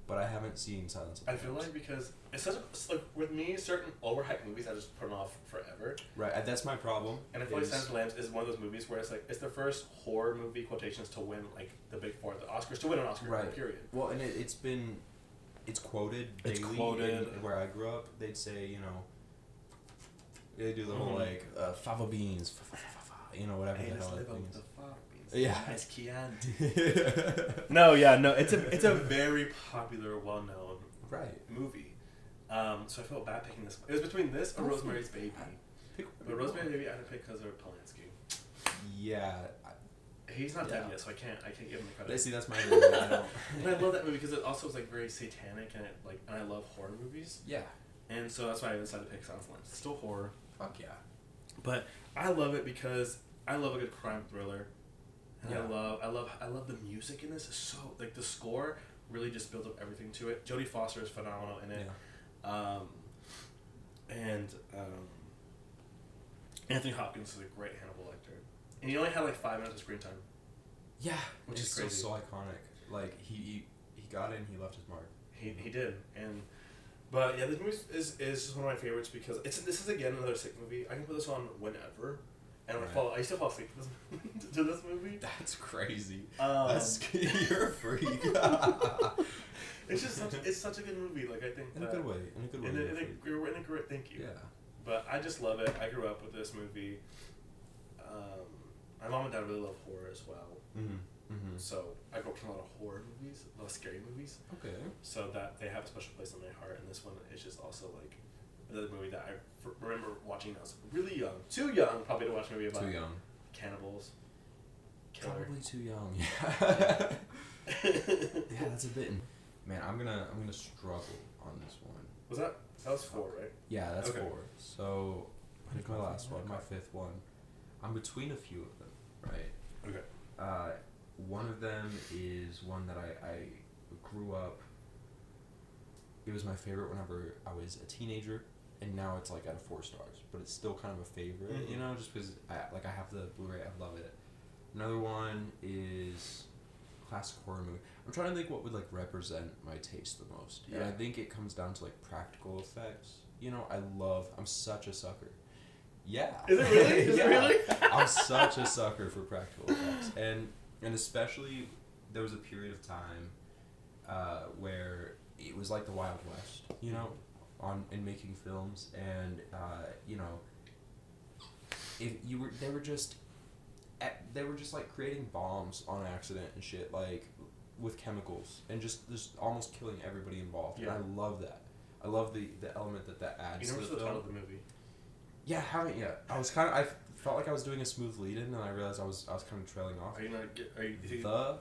But I haven't seen Silence of the I feel Lambs. like because it's such a, it's like with me, certain overhyped movies I just put them off forever. Right, uh, that's my problem. And I feel like is- Silence of the Lambs is one of those movies where it's like it's the first horror movie quotations to win like the big four, the Oscars to win an Oscar. Right. Period. Well, and it, it's been, it's quoted It's daily. quoted. in- where I grew up, they'd say, you know, they do the whole Mhm. like uh, fava beans, fa- fa- fa- fa- you know, whatever the hell that thing is. Yeah. Nice Chianti. no, yeah, no, it's a it's a very popular, well known right. movie. Um, so I felt bad picking this. It was between this or Rosemary's. Baby. Pick But Rosemary's Baby I had to pick because of Polanski. Yeah. He's not dead yet, so I can't I can't give him the credit. I see, that's my movie. I don't. And I love that movie because it also was like very satanic and it like and I love horror movies. Yeah. And so that's why I decided to pick Silence of the Lambs. It's still horror. Fuck yeah. But I love it because I love a good crime thriller. And I love I love I love the music in this. It's so like the score really just builds up everything to it. Jodie Foster is phenomenal in it. Yeah. Um, and um, Anthony Hopkins is a great Hannibal Lecter. And he only had like five minutes of screen time. Yeah. Which is crazy. so iconic. Like, he, he, he got in, he left his mark. He, he did. And but yeah, this movie is, is just one of my favorites because it's this is again another sick movie. I can put this on whenever. And I Right. fall I to fall asleep to this, to this movie. That's crazy. Um, That's you're a freak. it's just such it's such a good movie. Like I think in a good way. In a good way. In a, a in a, in a great thank you. yeah. But I just love it. I grew up with this movie. Um, my mom and dad really love horror as well. Mm-hmm. Mm-hmm. So I grew up with a lot of horror movies, a lot of scary movies. Okay. So that they have a special place in my heart. And this one is just also like another movie that I f- remember watching. when I was really young, too young probably to watch a movie about Too young. cannibals. Killer. Probably too young. Yeah. yeah, that's a bit. Man, I'm gonna I'm gonna struggle on this one. Was that that was four, right? Yeah, that's Okay. four. So here's my last one, my fifth one. I'm between a few of them, right? Okay. Uh, one of them is one that I, I grew up. It was my favorite whenever I was a teenager, and now it's like out of four stars, but it's still kind of a favorite, you Mhm. know, just because I like I have the Blu-ray, I love it. Another one is classic horror movie. I'm trying to think what would like represent my taste the most, and I think it comes down to like practical effects. You know, I love. I'm such a sucker. Yeah. Is it really? Is Yeah. it really? I'm such a sucker for practical effects, and and especially there was a period of time uh, where it was like the Wild West, you know, on in making films, and uh, you know, if you were they were just they were just like creating bombs on accident and shit, like with chemicals, and just just almost killing everybody involved. Yeah. And I love that. I love the the element that that adds You to never the the title of the movie. Yeah, I haven't yet. I was kind of. I felt like I was doing a smooth lead in, and I realized I was. I was kind of trailing off. Are you not? Get, are you? you The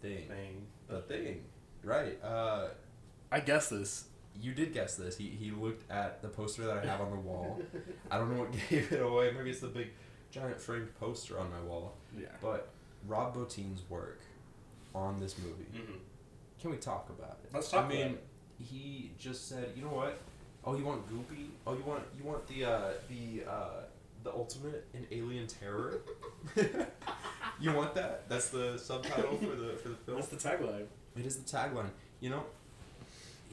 thing. thing. The thing. Right. Uh, I guess this. You did guess this. He he looked at the poster that I have on the wall. I don't know what gave it away. Maybe it's the big, giant framed poster on my wall. Yeah. But Rob Bottin's work on this movie. Mm-hmm. Can we talk about it? Let's talk I mean, about he just said, you know what? Oh, you want Goopy? Oh, you want you want the uh, the uh, the ultimate in alien terror? you want that? That's the subtitle for the for the film. What's the tagline? It is the tagline. You know,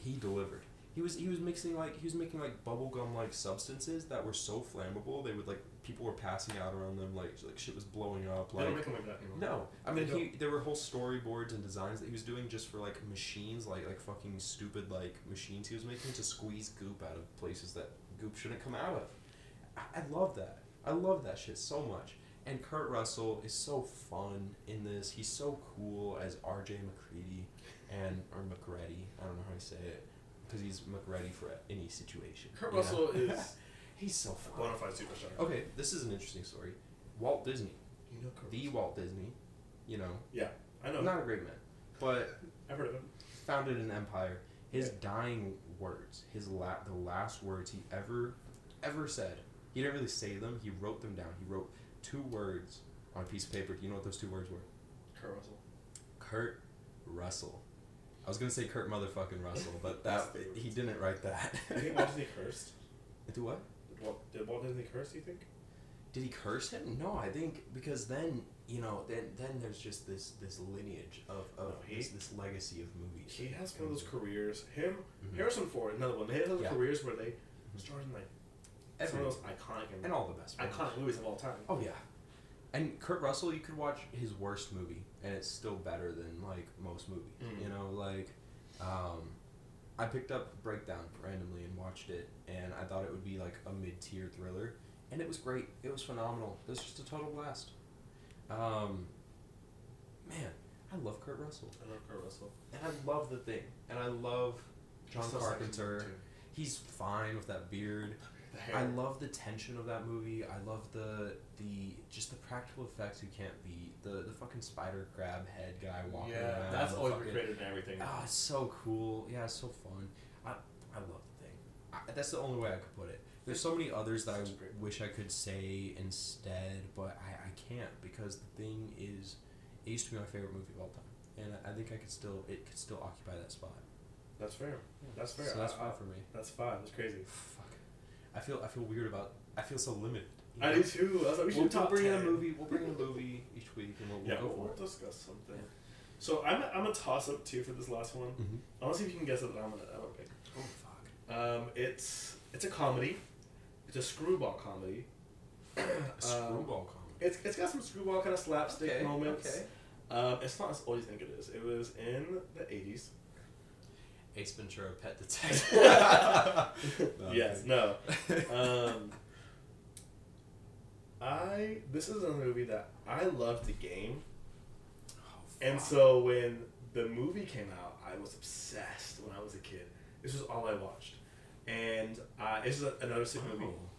he delivered. He was he was mixing like he was making like bubblegum like substances that were so flammable they would like people were passing out around them like like shit was blowing up like don't make them like that anymore. no, I mean he there were whole storyboards and designs that he was doing just for like machines, like like fucking stupid like machines he was making to squeeze goop out of places that goop shouldn't come out of. I, I love that. I love that shit so much. And Kurt Russell is so fun in this. He's so cool as R.J. McCready and or McReady. I don't know how you say it because he's ready for any situation. Kurt you know? Russell is he's so fun. bona fide superstar. Okay, this is an interesting story. Walt Disney, You know Kurt the Russell. Walt Disney, you know, Yeah, I know. not a great man, but I've heard of him. founded an empire. His Yeah. dying words, his la- the last words he ever, ever said. He didn't really say them. He wrote them down. He wrote two words on a piece of paper. Do you know what those two words were? Kurt Russell. Kurt Russell. I was gonna say Kurt motherfucking Russell, but that he didn't write that. Do you think Walt Disney cursed? Do what? Did Walt, did Walt Disney curse? Do you think? Did he curse him? No, I think because then you know then then there's just this this lineage of, of No, he- this, this legacy of movies. He has kind of those careers. Him, Mhm. Harrison Ford, another one. They have those Yeah. careers where they starred in like some Every- of those iconic and, and all the best. iconic movies of all time. Oh yeah, and Kurt Russell, you could watch his worst movie, and it's still better than like most movies. Mhm. You know, like, um, I picked up Breakdown randomly and watched it, and I thought it would be like a mid tier thriller, and it was great. It was phenomenal. It was just a total blast. Um, man, I love Kurt Russell, I love Kurt Russell. and I love the thing, and I love John Carpenter. He's fine with that beard. I love the tension of that movie. I love the the just the practical effects you can't beat. The the fucking spider crab head guy walking yeah, around. that's always fucking, recreated in everything. Ah, it's so cool. Yeah, it's so fun. I I love the thing. I, that's the only way I could put it. There's so many others that I wish I could say instead, but I, I can't because the thing is, it used to be my favorite movie of all time, and I, I think I could still it could still occupy that spot. That's fair. That's fair. So that's I- fine for me. That's five. That's crazy. Fuck. I feel I feel weird about. I feel so limited. you I do too. I was like, we should we'll, top we'll bring in a movie. We'll bring in a movie each week, and we'll, we'll Yeah, go we'll, for we'll it. discuss something. Yeah. So I'm I'm a toss up too for this last one. Mm-hmm. I want to see if you can guess it. I'm gonna I'm gonna pick. Oh fuck! Um, it's it's a comedy. It's a screwball comedy. A Um, screwball comedy. It's it's got some screwball kind of slapstick Okay, moments. okay. Um, it's not as old as you think it is. It was in the 80s. Ace Ventura: Pet Detective. No, yes, no. Um, I this is a movie that I loved the game, Oh, and so when the movie came out, I was obsessed when I was a kid. This was all I watched, and uh, this is a, another sick movie. Oh.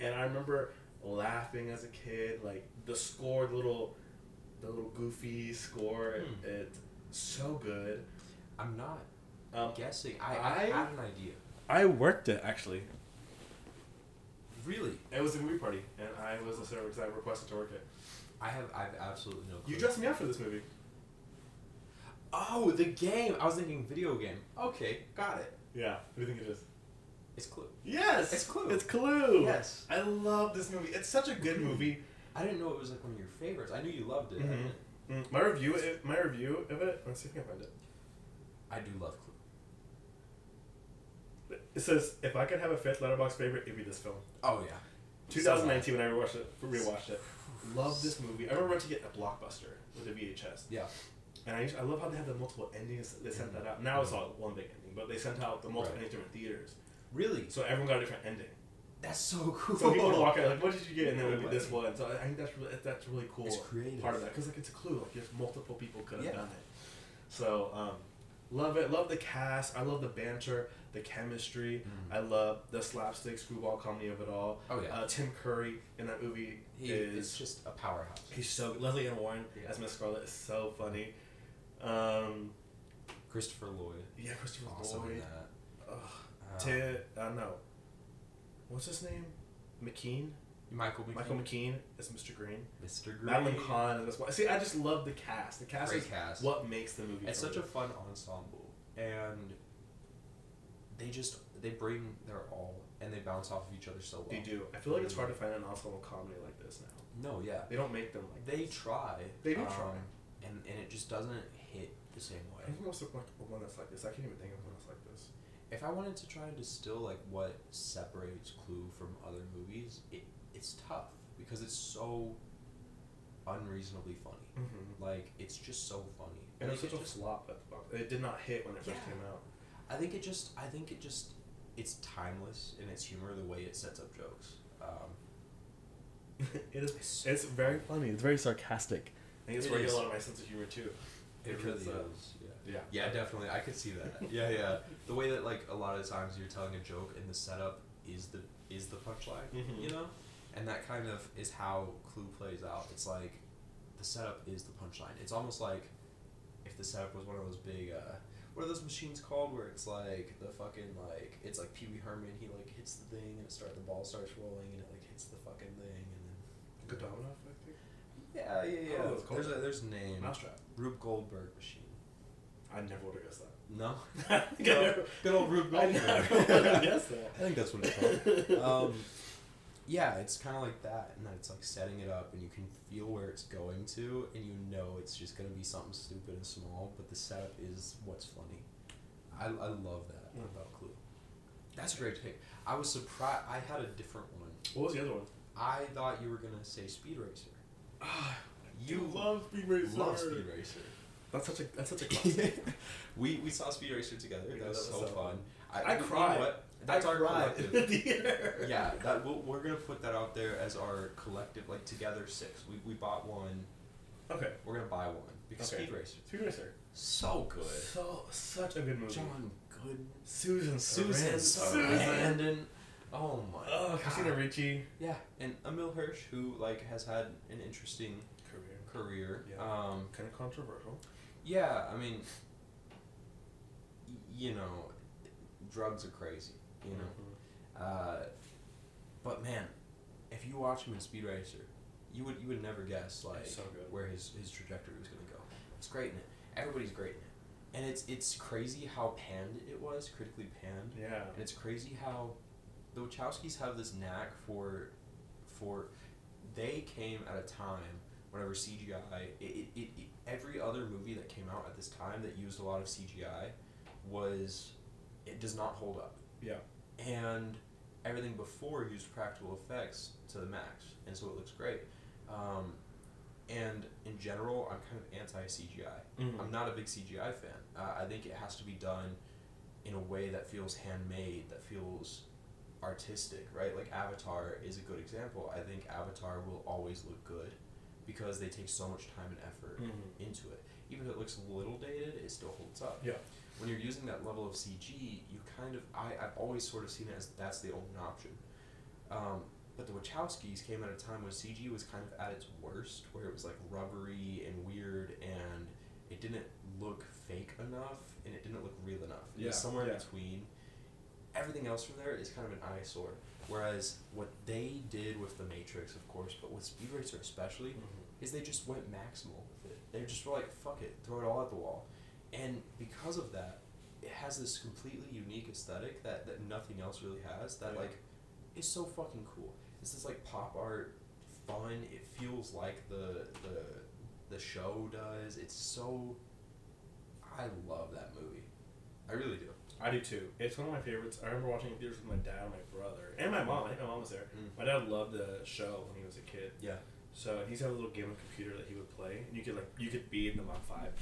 And I remember laughing as a kid, like the score, the little, the little goofy score. Hmm. It's so good. I'm not Um, guessing. I, I, I- had an idea. I worked it actually. Really, It was a movie party, and I was a server because I requested to work it. I have I have absolutely no. Clue. You dressed me up for this movie. Oh, the game. I was thinking video game. Okay, got it. Yeah. What do you think it is? It's Clue. Yes. It's Clue. It's Clue. Yes. I love this movie. It's such a good movie. I didn't know it was like one of your favorites. I knew you loved it. I, Mhm. didn't- Mm, My review, it, my review of it. Let's see if I can find it. I do love Clue. It says, "If I could have a fifth Letterboxd favorite, it'd be this film." Oh yeah. 2019 when I rewatched it, rewatched it. Love this movie. I remember renting it at Blockbuster with a VHS, Yeah. and I, used, I love how they have the multiple endings. They sent that out. Now it's all one big ending, but they sent out the multiple Right. endings different theaters, Really? so everyone got a different ending. That's so cool. So people would walk out like, "What did you get?" And then it would be this one. So I think that's really that's really cool. It's creative. part of that because like it's a clue. Like there's multiple people could have Yeah. done it. So um, Love it. Love the cast. I love the banter, the chemistry. Mhm. I love the slapstick screwball comedy of it all. Oh yeah. Uh, Tim Curry in that movie he is is just a powerhouse. he's so Lesley Ann Warren Yeah. as Miss Scarlet is so funny. Um, Christopher Lloyd. yeah, Christopher in Lloyd. that. Ugh. Um, Ted, uh, no. What's his name? McKean. Michael McKean. Michael McKean is Mr. Green. Mr. Green. Madeline Kahn is Miss White. See, I just love the cast. The cast Great is cast. what makes the movie. It's such me. a fun ensemble, and they just they bring their all, and they bounce off of each other so well. They do. I feel like it's hard to find an ensemble comedy like this now. No, yeah, They don't make them like they this. try. They do um, try. and and it just doesn't hit the same I way. think most of like one that's like this. I can't even think of one that's like this. If I wanted to try and distill like what separates Clue from other movies, it it's tough because it's so unreasonably funny. Mm-hmm. Like it's just so funny. And I it was such a just- flop at the box. It did not hit when it first came out. I think it just I think it just it's timeless in its humor the way it sets up jokes. Um, it is. It's very funny. It's very sarcastic. I think it's It where I get a lot of my sense of humor too. It Because, really uh, is. Yeah. Yeah. Yeah, definitely. I could see that. yeah, yeah. The way that like a lot of times you're telling a joke and the setup is the is the punchline, Mhm. you know, and that kind of is how Clue plays out. It's like the setup is the punchline. It's almost like if the setup was one of those big. Uh, what are those machines called where it's like the fucking like it's like Pee Wee Herman he like hits the thing and it start the ball starts rolling and it like hits the fucking thing and then Good domino effect. thing? yeah yeah yeah Oh, it's there's a there's a name Mousetrap. Rube Goldberg machine I never would have guessed that. no I think good old Rube Goldberg. I Goldberg never would have guessed that. I think that's what it's called. um, yeah, it's kind of like that, and that it's like setting it up, and you can feel where it's going to, and you know it's just gonna be something stupid and small, but the setup is what's funny. I, I love that Mm. about Clue. That's a great take. I was surprised. I had a different one. What was the other one? I thought you were gonna say Speed Racer. Ah, You love Speed Racer. love Speed Racer. That's such a that's such a classic. we we saw Speed Racer together. Yeah, that was that so was so fun. I you know cried. what? That's I our collective. yeah, that we'll, we're gonna put that out there as our collective, like together six. We, we bought one. Okay. We're gonna buy one because Okay. Speed Racer, Speed Racer. so good. So such a good movie. John Good, Susan Susan Sarandon. Sarandon. Oh my. Oh, God. Christina Ricci. Yeah, and Emile Hirsch, who like has had an interesting Career. career. Yeah. Um, Kind of controversial. yeah, I mean, y- you know, drugs are crazy. You know. Uh, but man, if you watch him in Speed Racer, you would you would never guess like so where his, his trajectory was gonna go. It's great in it. Everybody's great in it, and it's it's crazy how panned it was, critically panned, Yeah. and it's crazy how the Wachowskis have this knack for for they came at a time whenever CGI it, it, it every other movie that came out at this time that used a lot of CGI was it does not hold up Yeah. And everything before used practical effects to the max, and so it looks great. Um, and in general, I'm kind of anti CGI. Mhm. I'm not a big CGI fan. Uh, I think it has to be done in a way that feels handmade, that feels artistic, right? Like Avatar is a good example. I think Avatar will always look good because they take so much time and effort Mhm. into it. Even if it looks a little dated, it still holds up Yeah. When you're using that level of CG, you kind of I, I've always sort of seen it as that's the only option. Um, but the Wachowskis came at a time when CG was kind of at its worst, where it was like rubbery and weird, and it didn't look fake enough, and it didn't look real enough. It Yeah, was somewhere yeah. in between. Everything else from there is kind of an eyesore. Whereas what they did with the Matrix, of course, but with Speed Racer especially, Mhm. is they just went maximal with it. They just were like, fuck it, throw it all at the wall. And because of that, it has this completely unique aesthetic that, that nothing else really has that Yeah. like is so fucking cool. It's this like pop art fun. It feels like the the the show does. It's so I love that movie. I really do. I do too. It's one of my favorites. I remember watching it theaters with my dad and my brother and my mom. I think my mom was there. Mm. My dad loved the show when he was a kid. Yeah. So and he's got a little game gaming computer that he would play, and you could like you could be in the Mach Five.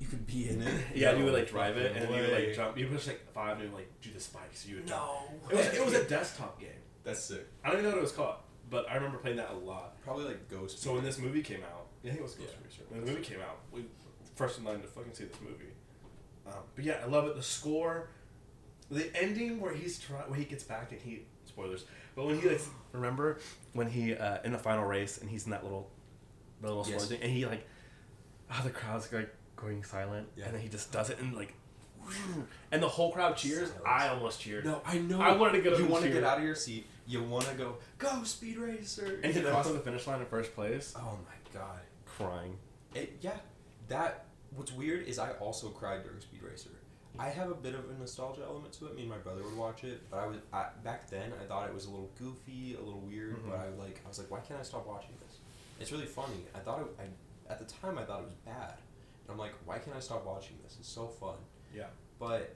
You could be in it. Yeah, and you would like drive it, and you would like jump. You push like five, and you like do the spikes. You would jump. No. It was it was a desktop game. That's sick. I don't even know what it was called, but I remember playing that a lot. Probably like Ghost. So when this movie came out, I think it was Ghost Yeah. Racer. When the movie came out, we first in line to fucking see this movie. Um, but yeah, I love it. The score, the ending where he's trying, where he gets back and he spoilers, but when he like remember when he uh, in the final race and he's in that little, little Yes. thing, and he like, ah, the crowd's like going silent, Yeah. and then he just does it and like, and the whole crowd cheers. Silence. I almost cheered. No, I know. I wanted to get You want to get out of your seat. You want to go, go Speed Racer. And know? crossed the finish line in first place, Oh my god. crying. It, yeah, that. What's weird is I also cried during Speed Racer. I have a bit of a nostalgia element to it. Me and my brother would watch it, but I was I, back then. I thought it was a little goofy, a little weird. Mhm. But I like I was like, why can't I stop watching this? It's really funny. I thought it, I at the time I thought it was bad, and I'm like, why can't I stop watching this? It's so fun. Yeah. But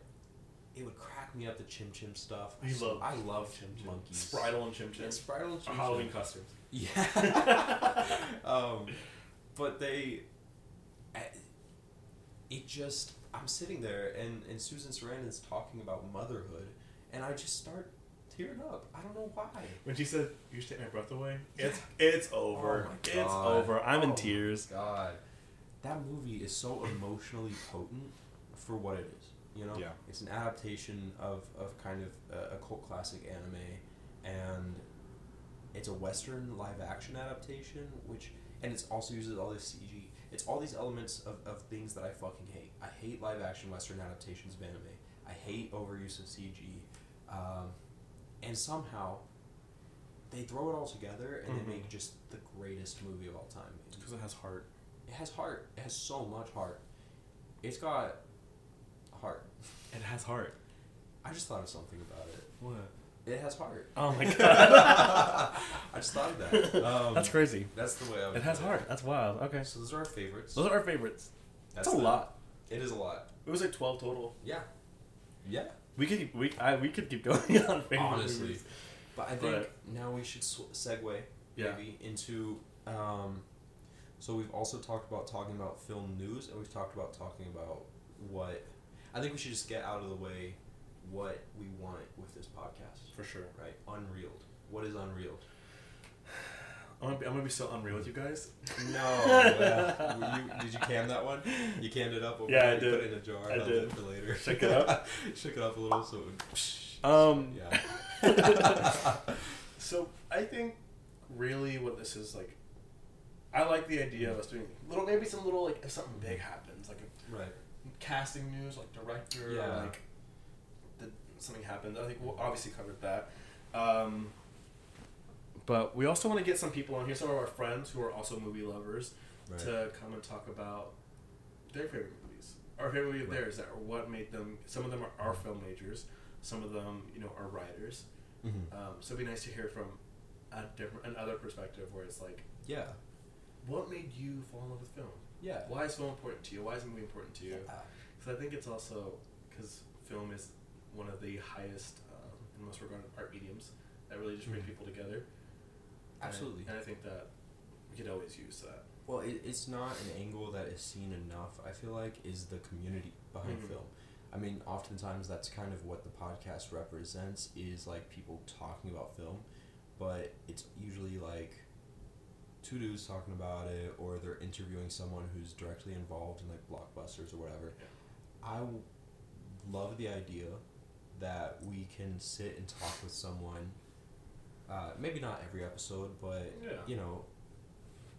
it would crack me up the Chim Chim stuff. We So love I love Chim Chim. monkeys. Spritle and Chim Chim. Yeah, Spritle and Chim Chim. Halloween costumes. Yeah. um, but they, I- it just, I'm sitting there and, and Susan Sarandon's talking about motherhood, and I just start tearing up. I don't know why. When she said, "You should take my breath away," it's it's over. Oh it's over. I'm Oh in tears. God, that movie is so emotionally potent for what it is. You know, Yeah. it's an adaptation of, of kind of a, a cult classic anime, and it's a Western live action adaptation, which and it's also uses all this CG. It's all these elements of, of things that I fucking hate. I hate live action Western adaptations of anime. I hate overuse of CG, um, and somehow they throw it all together and Mhm. they make just the greatest movie of all time. Because it has heart. It has heart. It has so much heart. It's got heart. It has heart. I just thought of something about it. What? It has heart. Oh my god. I just thought of that. Um, That's crazy. That's the way I would It has put heart. That's wild. Okay. So those are our favorites. Those are our favorites. That's, a the- lot. It is a lot. It was like twelve total. Yeah. Yeah. We could keep, we I, we could keep going on favorite Honestly. movies. But I think But- now we should sw- segue Yeah. maybe into. Um, so we've also talked about talking about film news, and we've talked about talking about what. I think we should just get out of the way what we want with this podcast. For sure. Right? Unreal. What is unreal? I'm gonna, be, I'm gonna be so unreal with you guys. No. You, did you cam that one? You cammed it up. Over Yeah, I did. Put it in a jar. I did. For later. Shook it up? Shook it up a little so. It would, Um, yeah. So I think really what this is like, I like the idea of us doing little maybe some little like if something big happens like a right. casting news like director Yeah. or like something happened. I think we'll obviously covered that. Um, but we also want to get some people on here, some of our friends who are also movie lovers, Right. to come and talk about their favorite movies, our favorite movie of Right. theirs, that or what made them. Some of them are, are film majors, some of them you know are writers. Mhm. Um, so it'd be nice to hear from a different, another perspective where it's like, Yeah. what made you fall in love with film? Yeah. Why is film important to you? Why is movie important to you? Because I think it's also because film is one of the highest um, and most regarded art mediums that really just bring Mhm. people together. And I- Absolutely. And I, think that we could always use that. Well, it, it's not an angle that is seen enough. I feel like is the community behind Mhm. film. I mean, oftentimes that's kind of what the podcast represents is like people talking about film, but it's usually like two dudes talking about it, or they're interviewing someone who's directly involved in like blockbusters or whatever. Yeah. I w- love the idea that we can sit and talk with someone. Uh, maybe not every episode, but Yeah. you know,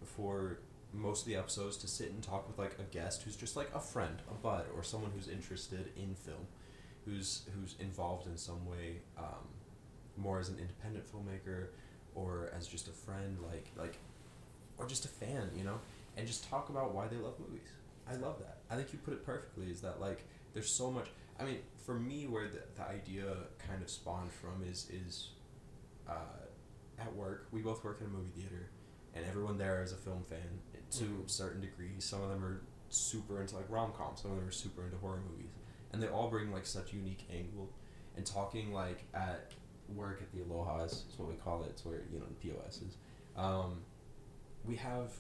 for most of the episodes, to sit and talk with like a guest who's just like a friend, a bud, or someone who's interested in film, who's who's involved in some way, um, more as an independent filmmaker, or as just a friend, like like, or just a fan, you know, and just talk about why they love movies. I love that. I think you put it perfectly. Is that like there's so much. I mean, for me, where the, the idea kind of spawned from is is uh, at work. We both work in a movie theater, and everyone there is a film fan to Mhm. certain degree. Some of them are super into like rom com. Some of them are super into horror movies, and they all bring like such unique angle. And talking like at work at the Aloha's is what we call it. It's where you know the POS is. Um, we have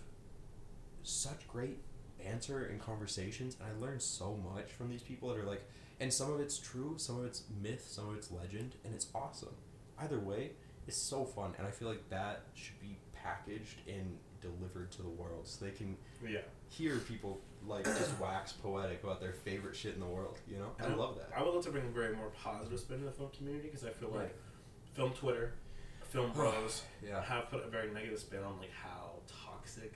such great banter and conversations, and I learned so much from these people that are like, and some of it's true, some of it's myth, some of it's legend, and it's awesome. Either way, it's so fun, and I feel like that should be packaged and delivered to the world, so they can Yeah. hear people like just wax poetic about their favorite shit in the world. You know, I And love that. I would love to bring a very more positive spin to the film community because I feel like film Twitter, film bros Yeah. have put a very negative spin on like how toxic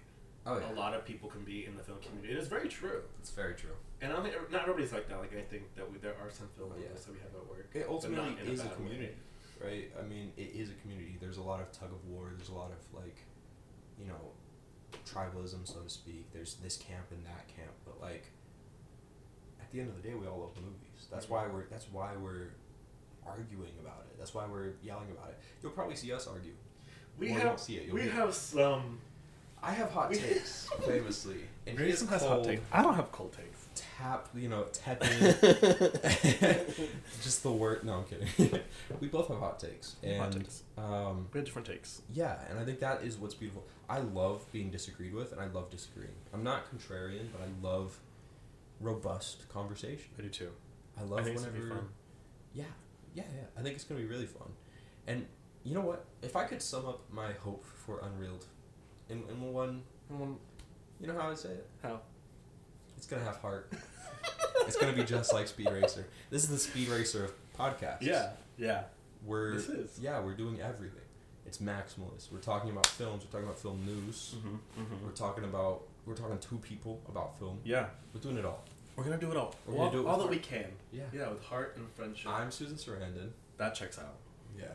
Oh yeah. a lot of people can be in the film community. It is very true. It's very true. And I don't think not everybody's like that. Like I think that we, there are some film yeah. that we have at work. It ultimately is a bad way. community, right? I mean, it is a community. There's a lot of tug of war. There's a lot of like, you know, tribalism, so to speak. There's this camp and that camp, but like, at the end of the day, we all love movies. That's why mm-hmm. we're. That's why we're arguing about it. That's why we're yelling about it. You'll probably see us argue. We Well, you have won't see it, you'll we hear it. have some. I have hot takes, famously, and he is Grayson has hot cold, takes. I don't have cold takes. Tap, you know, tepid. just the word. No, I'm kidding. we both have hot takes, Hot takes. um, We have different takes. yeah, and I think that is what's beautiful. I love being disagreed with, and I love disagreeing. I'm not contrarian, but I love robust conversation. I do too. I love I whenever. gonna be fun. Yeah, yeah, yeah. I think it's gonna be really fun, and you know what? If I could sum up my hope for Unreeled, in in one, in one, you know how I say it? How? It's gonna have heart. it's gonna be just like Speed Racer. This is the Speed Racer of podcasts. Yeah, yeah. we're This is. yeah we're doing everything. It's maximalist. We're talking about films. We're talking about film news. Mm-hmm, We're talking about we're talking to people about film. Yeah, We're doing it all. we're gonna do it all. We're all gonna do it all that we can. Yeah. Yeah, with heart and friendship. I'm Susan Sarandon. that checks out. Yeah.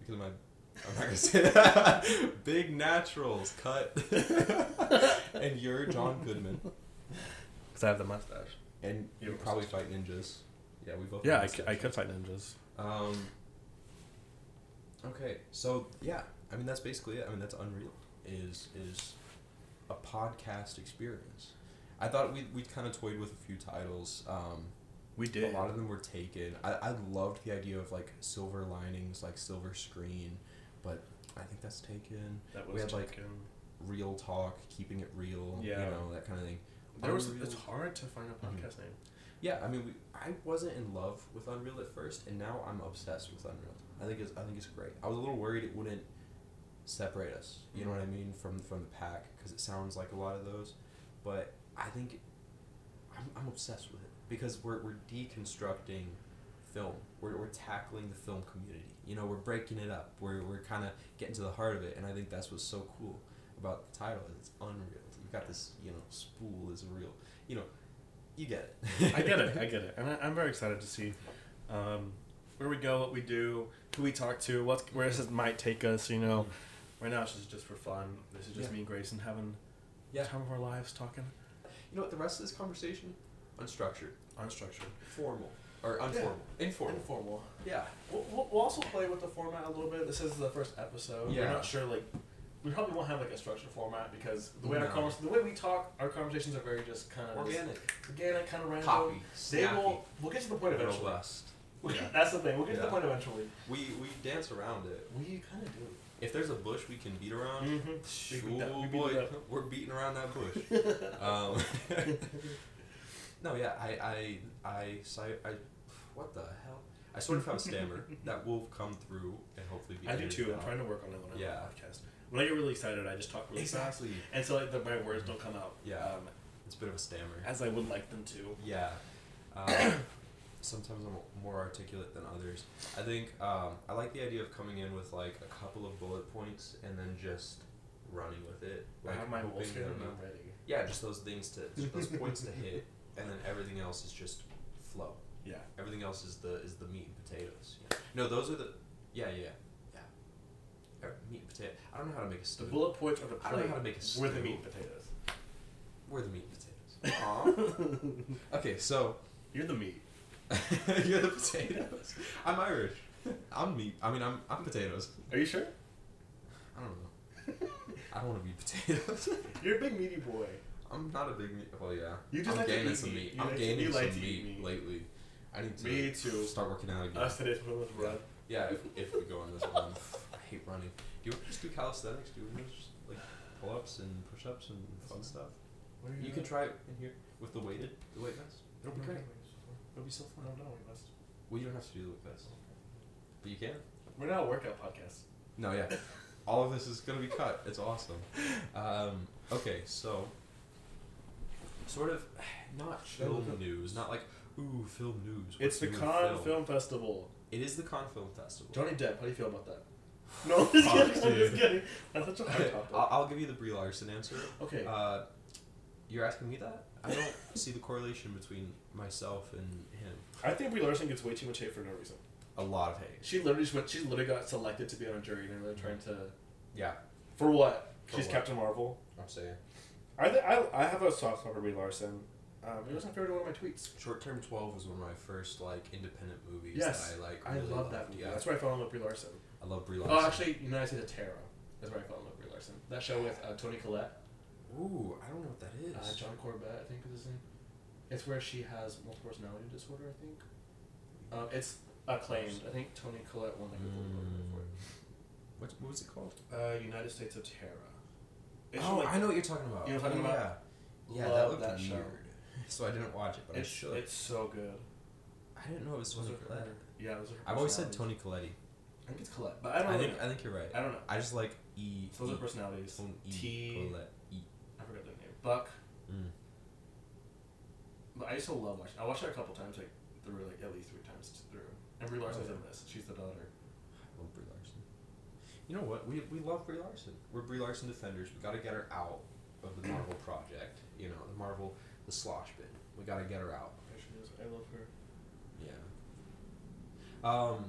Because of my I'm not gonna say that. Big naturals cut. and you're John Goodman. Cause I have the mustache. And You you have a probably fight ninjas. Yeah, we both. Yeah, have I, c- I could fight ninjas. Um. Okay, so yeah, I mean that's basically it. I mean that's Unreeled is is a podcast experience. I thought we we kind of toyed with a few titles. Um, We did. a lot of them were taken. I I loved the idea of like silver linings, like silver screen, but I think that's taken. That was we was had, like. Real talk, keeping it real. Yeah. You know that kind of thing. There was. Unreal- It's hard to find a Mhm. podcast name. Yeah, I mean, we, I wasn't in love with Unreeled at first, and now I'm obsessed with Unreeled. I think it's I think it's great. I was a little worried it wouldn't separate us. You know what I mean from from the pack because it sounds like a lot of those, but I think I'm, I'm obsessed with it because we're we're deconstructing film. We're we're tackling the film community. You know, we're breaking it up. We're we're kind of getting to the heart of it, and I think that's what's so cool about the title. is It's unreal. You've got this, you know, spool is real. You know, you get it. I get it. I get it, and I, I'm very excited to see um, where we go, what we do, who we talk to, what's where this might take us. You know, right now it's just just for fun. This is just Yeah. me and Grayson having Yeah. the time of our lives talking You know what? The rest of this conversation, unstructured, unstructured, formal, or unformal, informal. informal. Yeah. We'll, we'll, we'll also play with the format a little bit. This is the first episode. Yeah. We're not sure like. We probably won't have like a structured format because the way our convers- the way we talk, our conversations are very just kind of Organic, organic, kind of random. poppy, They will. We'll get to the point eventually. robust. Yeah. That's the thing. We'll get to the point eventually. We we dance around it. We kind of do. If there's a bush we can beat around, Mm-hmm. shoo, we beat that, we beat boy, we're beating around that bush. um, no, yeah, I I I, si- I what the hell? I sort of have a stammer that will come through and hopefully be. I do too. I'm trying to work on it when I'm Yeah. on the podcast. When I get really excited, I just talk really fast, Exactly. and so like the, my words don't come out. Yeah. Um, It's a bit of a stammer. as I would like them to. Yeah. Um, sometimes I'm more articulate than others. I think um, I like the idea of coming in with like a couple of bullet points and then just running with it. I Like have my hoping holster that and we- I'm ready. Yeah, just those things to just those points to hit, and then everything else is just flow. Yeah. Everything else is the is the meat and potatoes. No, those are the yeah yeah Er, Meat and potato. I don't know how to make a The bullet points are the I don't know how to make a stew. with the meat and potatoes. We're the meat and potatoes. Aw. okay, so You're the meat. You're the potatoes. I'm Irish. I'm meat. I mean, I'm I'm potatoes. Are you sure? I don't know. I don't want to be potatoes. You're a big meaty boy. I'm not a big meat. Well, yeah. You just I'm like to gaining eat some meat. meat. You I'm like to- gaining you some like to meat, eat meat. lately. I need to Me too. start working out again. Us today's one run. Yeah, if, if we go on this one, hate running. Do you want to just do calisthenics? Do you just like pull ups and push ups and fun stuff? Where are You can try it in here with the weighted, the weight vest. It'll be great. It'll be so fun. No, no, we must. Well, you don't have to do the weight vest, but you can. We're not a workout podcast. No, yeah. all of this is gonna be cut. It's awesome. Um, okay, so sort of not film news, not like ooh film news. It's what's the new in Cannes Film Festival. It is the Cannes Film Festival. Johnny Depp, how do you feel about that? No, I'm just kidding. I'm just kidding. That's such a hard topic. I'll, I'll give you the Brie Larson answer. okay. Uh, you're asking me that? I don't see the correlation between myself and him. I think Brie Larson gets way too much hate for no reason. A lot of hate. She literally just went. She literally got selected to be on a jury, and they're really trying to. Yeah, For what? For She's what? Captain Marvel. I'm saying. I th- I I have a soft spot for Brie Larson. Um, it was not my favorite one of my tweets. Short Term 12 was one of my first like independent movies Yes, that I like. I really love that movie. Yeah, That's where I fell in love with Brie Larson. I love Brie Larson. Oh, actually, United States of Tara. That's where I fell in love with Brie Larson. That show with uh, Toni Collette, Ooh, I don't know what that is. uh, John Corbett, I think is his name. It's where she has multiple personality disorder. I think. Um, it's acclaimed. I think Toni Collette won like a Golden Globe for it. Mm. What, what was it called? Uh, United States of Tara. It's oh, like- I know what you're talking about. You know what I'm talking yeah. about? Yeah, that Love looked that show. weird. So I didn't watch it, but It's I should. it's so good. I didn't know it was Toni Collette. Yeah, it was. I've always said. Tony Coletti. I think it's Collette, but I don't I know. think I think you're right. I don't know. I just like E. So those E- are personalities. E. T- Collette. E. I forgot their name. Buck. Mm. But I used to love watching. I watched it a couple times, like through, like at least three times through. And Brie Larson's Oh, in this. She's the daughter. I love Brie Larson. You know what? We, we love Brie Larson. We're Brie Larson defenders. We got to get her out of the Marvel project. You know, the Marvel, the slosh bin. We got to get her out. There she is. I love her. Yeah. Um.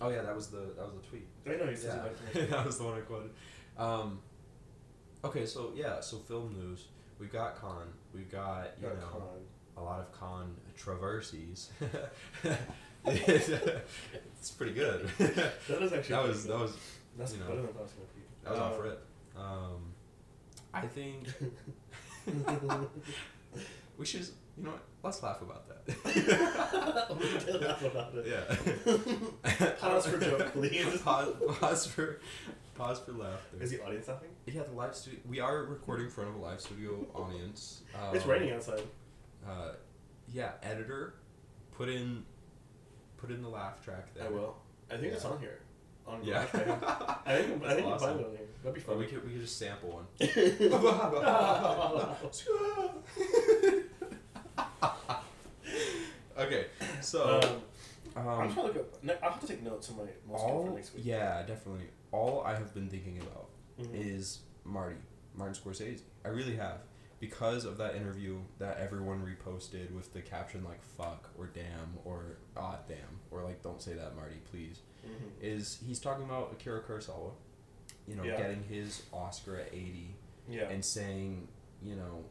Oh yeah, that was the that was the tweet. I know you said Yeah, that was the one I quoted. Um. Okay, so yeah, so film news. We've got con. We've got you Got know con. a lot of con controversies. it's pretty good. That is actually. that was good. that was That's you know, better than Pete. that was Uh, off rip. Um, I think we should. You know what? Let's laugh about that. we did laugh about it. yeah. Pause for joke, please. Pause, pause for pause for laughter. Is the audience laughing? Yeah, the live studio. We are recording in front of a live studio audience. Um, it's raining outside. Uh, yeah, editor, put in, put in the laugh track there. I will. I think it's on here. On Yeah. I think I That's think you awesome. find it on here. That'd be Or fun. we could we could just sample one. Okay, so um, um, I'm trying to look up. I'll have to take notes on my most all next week. yeah, definitely. All I have been thinking about Mhm. is Marty, Martin Scorsese. I really have. Because of that interview that everyone reposted with the caption like fuck or damn or ah damn or like don't say that Marty please Mhm. is he's talking about Akira Kurosawa, you know, Yeah. getting his Oscar at 80 Yeah. and saying, you know,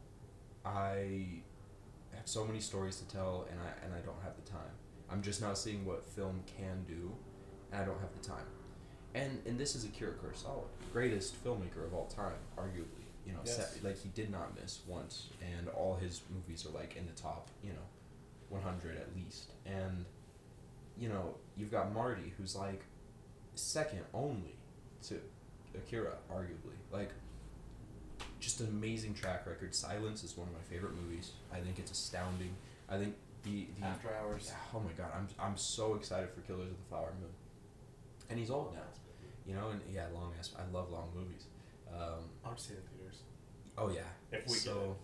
I have so many stories to tell and I and I don't have the time. I'm just now seeing what film can do and I don't have the time. And and this is Akira Kurosawa, greatest filmmaker of all time, arguably. You know, Yes. set, like he did not miss once, and all his movies are like in the top, you know, 100 at least. And you know, you've got Marty, who's like second only to Akira, arguably. Like, just an amazing track record. Silence is one of my favorite movies. I think it's astounding. I think the the After Hours. oh my god, I'm I'm so excited for Killers of the Flower Moon. And he's old now, you know, and yeah, long ass. I love long movies. Um, I'll see it in theaters. oh yeah, If we so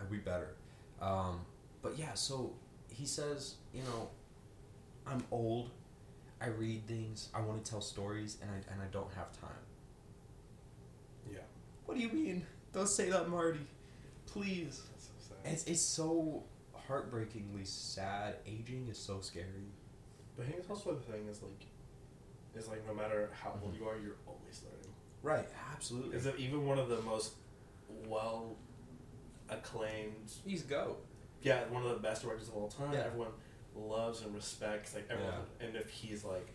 uh, we better. Um, but yeah, so he says, you know, I'm old. I read things. I want to tell stories, and I and I don't have time. Yeah. What do you mean? Don't say that, Marty. Please. That's so sad. It's it's so heartbreakingly sad. Aging is so scary. But I think it's also the thing is like, is like no matter how old Mhm. you are, you're always learning. Right. Absolutely. Is it even one of the most well acclaimed? He's go. Yeah, one of the best directors of all time. Yeah. Everyone loves and respects. Like everyone, and if he's like,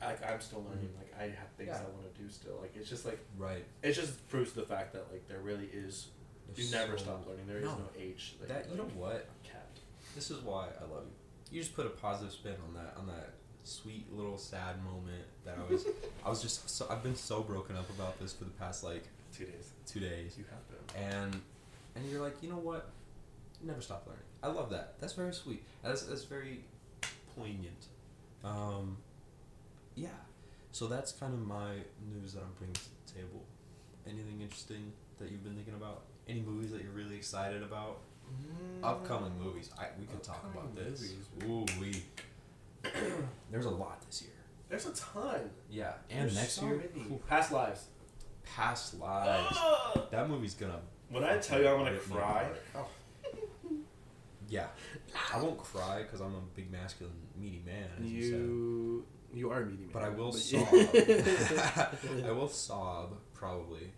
like I'm still learning. Mhm. Like I have things Yeah. I want to do still. Like it's just like Right. it just proves the fact that like there really is. There's you never so- stop learning. There is No. no, age. That you know what? Capped. This is why I love you. You just put a positive spin on that on that sweet little sad moment that I was I was just so I've been so broken up about this for the past like Two days. two days. You have been. And and you're like, you know what? Never stop learning. I love that. That's very sweet. That's that's very poignant. Um yeah. So that's kind of my news that I'm bringing to the table. Anything interesting that you've been thinking about? Any movies that you're really excited about? Mm. Upcoming movies. I we could talk about this. movies. Ooh, we. There's a lot this year. There's a ton. Yeah, and There's next so year, many. Past lives. Past Lives. that movie's gonna. When I tell you I'm gonna cry, apart. Oh. Yeah, I won't cry because I'm a big masculine, meaty man. As you, said. You are a meaty man. But I will sob. I will sob probably.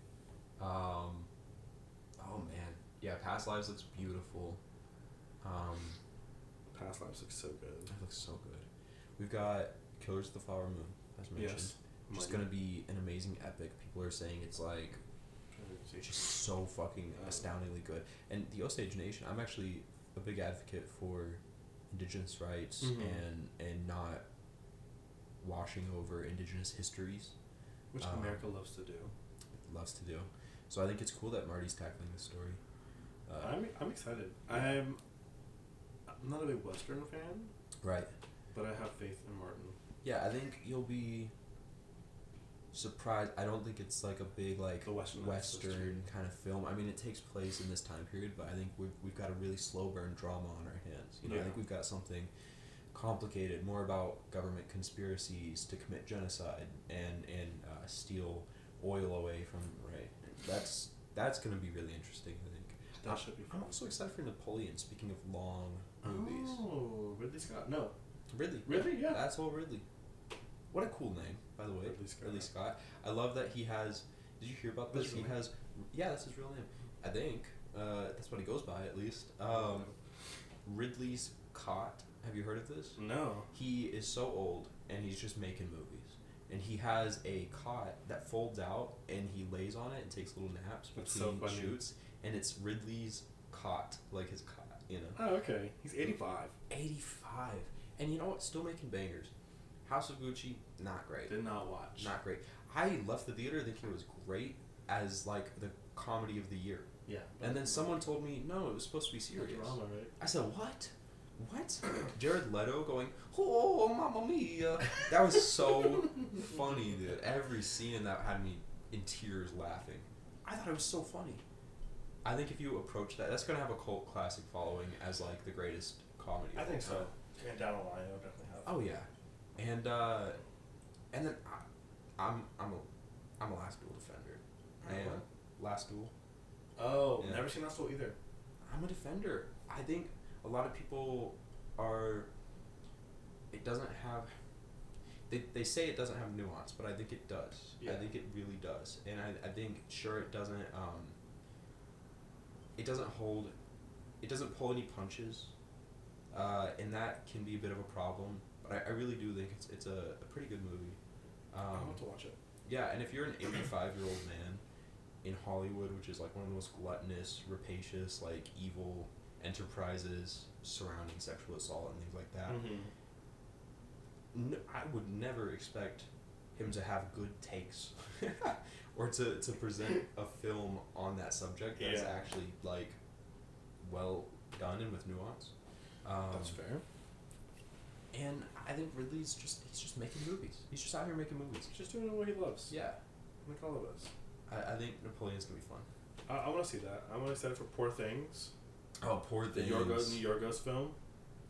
Um, oh man, yeah. Past Lives looks beautiful. Um, Past lives look so good. it looks so good. We've got Killers of the Flower Moon, as mentioned. Yes. Just gonna be an amazing epic. People are saying it's like just so fucking astoundingly good. And the Osage Nation, I'm actually a big advocate for indigenous rights Mhm. and and not washing over indigenous histories. Which um, America loves to do. Loves to do. So I think it's cool that Marty's tackling this story. Uh, I'm I'm excited. I'm I'm not a big Western fan, right. but I have faith in Martin. Yeah, I think you'll be surprised. I don't think it's like a big like The Western Western kind of film. I mean, it takes place in this time period, but I think we've we've got a really slow burn drama on our hands. You know, I think we've got something complicated, more about government conspiracies to commit genocide and and uh, steal oil away from right. That's that's gonna be really interesting. I think. That I'm- should be I'm fun. also excited for Napoleon. Speaking of long movies, Oh, Ridley Scott. No, Ridley. Ridley. Yeah. That's all Ridley. What a cool name, by the way. Ridley Scott. Ridley Scott. I love that he has. Did you hear about this? He has. Yeah, that's his real name. I think uh, that's what he goes by at least. Um, Ridley's Cot. Have you heard of this? no. He is so old and he's just making movies. And he has a cot that folds out and he lays on it and takes little naps That's so between funny. shoots. And it's Ridley's cot, like his cot, you know. Oh, okay. He's 85. 85. And you know what? Still making bangers. House of Gucci, not great. Did not watch. Not great. I left the theater thinking it was great as like the comedy of the year. Yeah. And then someone told me, no, it was supposed to be serious. Drama, right? I said, what? What? Jared Leto going, oh, mamma mia. That was so funny, dude. Every scene in that had me in tears laughing. I thought it was so funny. I think if you approach that, that's going to have a cult classic following as like the greatest comedy. I think so. And down the line, it'll definitely have. Oh yeah, and uh, and then I, I'm I'm a I'm a Last Duel defender. I am Last Duel. Oh, Yeah. never seen Last still either. I'm a defender. I think a lot of people are. It doesn't have. They, they say it doesn't have nuance, but I think it does. yeah. I think it really does, and I, I think sure it doesn't. Um, it doesn't hold. It doesn't pull any punches, uh, and that can be a bit of a problem. But I, I really do think it's it's a, a pretty good movie. I Um, want to watch it. yeah, and if you're an 85 year old man in Hollywood, which is like one of the most gluttonous, rapacious, like evil enterprises surrounding sexual assault and things like that, Mm-hmm. n- I would never expect him to have good takes or to, to present a film on that subject that's Yeah. actually like well done and with nuance. Um, That's fair. And I think Ridley's just he's just making movies. He's just out here making movies. He's just doing what he loves. Yeah, Like all of us. I, I think Napoleon's gonna be fun. I, I want to see that. I want to set it for Poor Things. Oh, poor The things. Yorgos, the Yorgos film.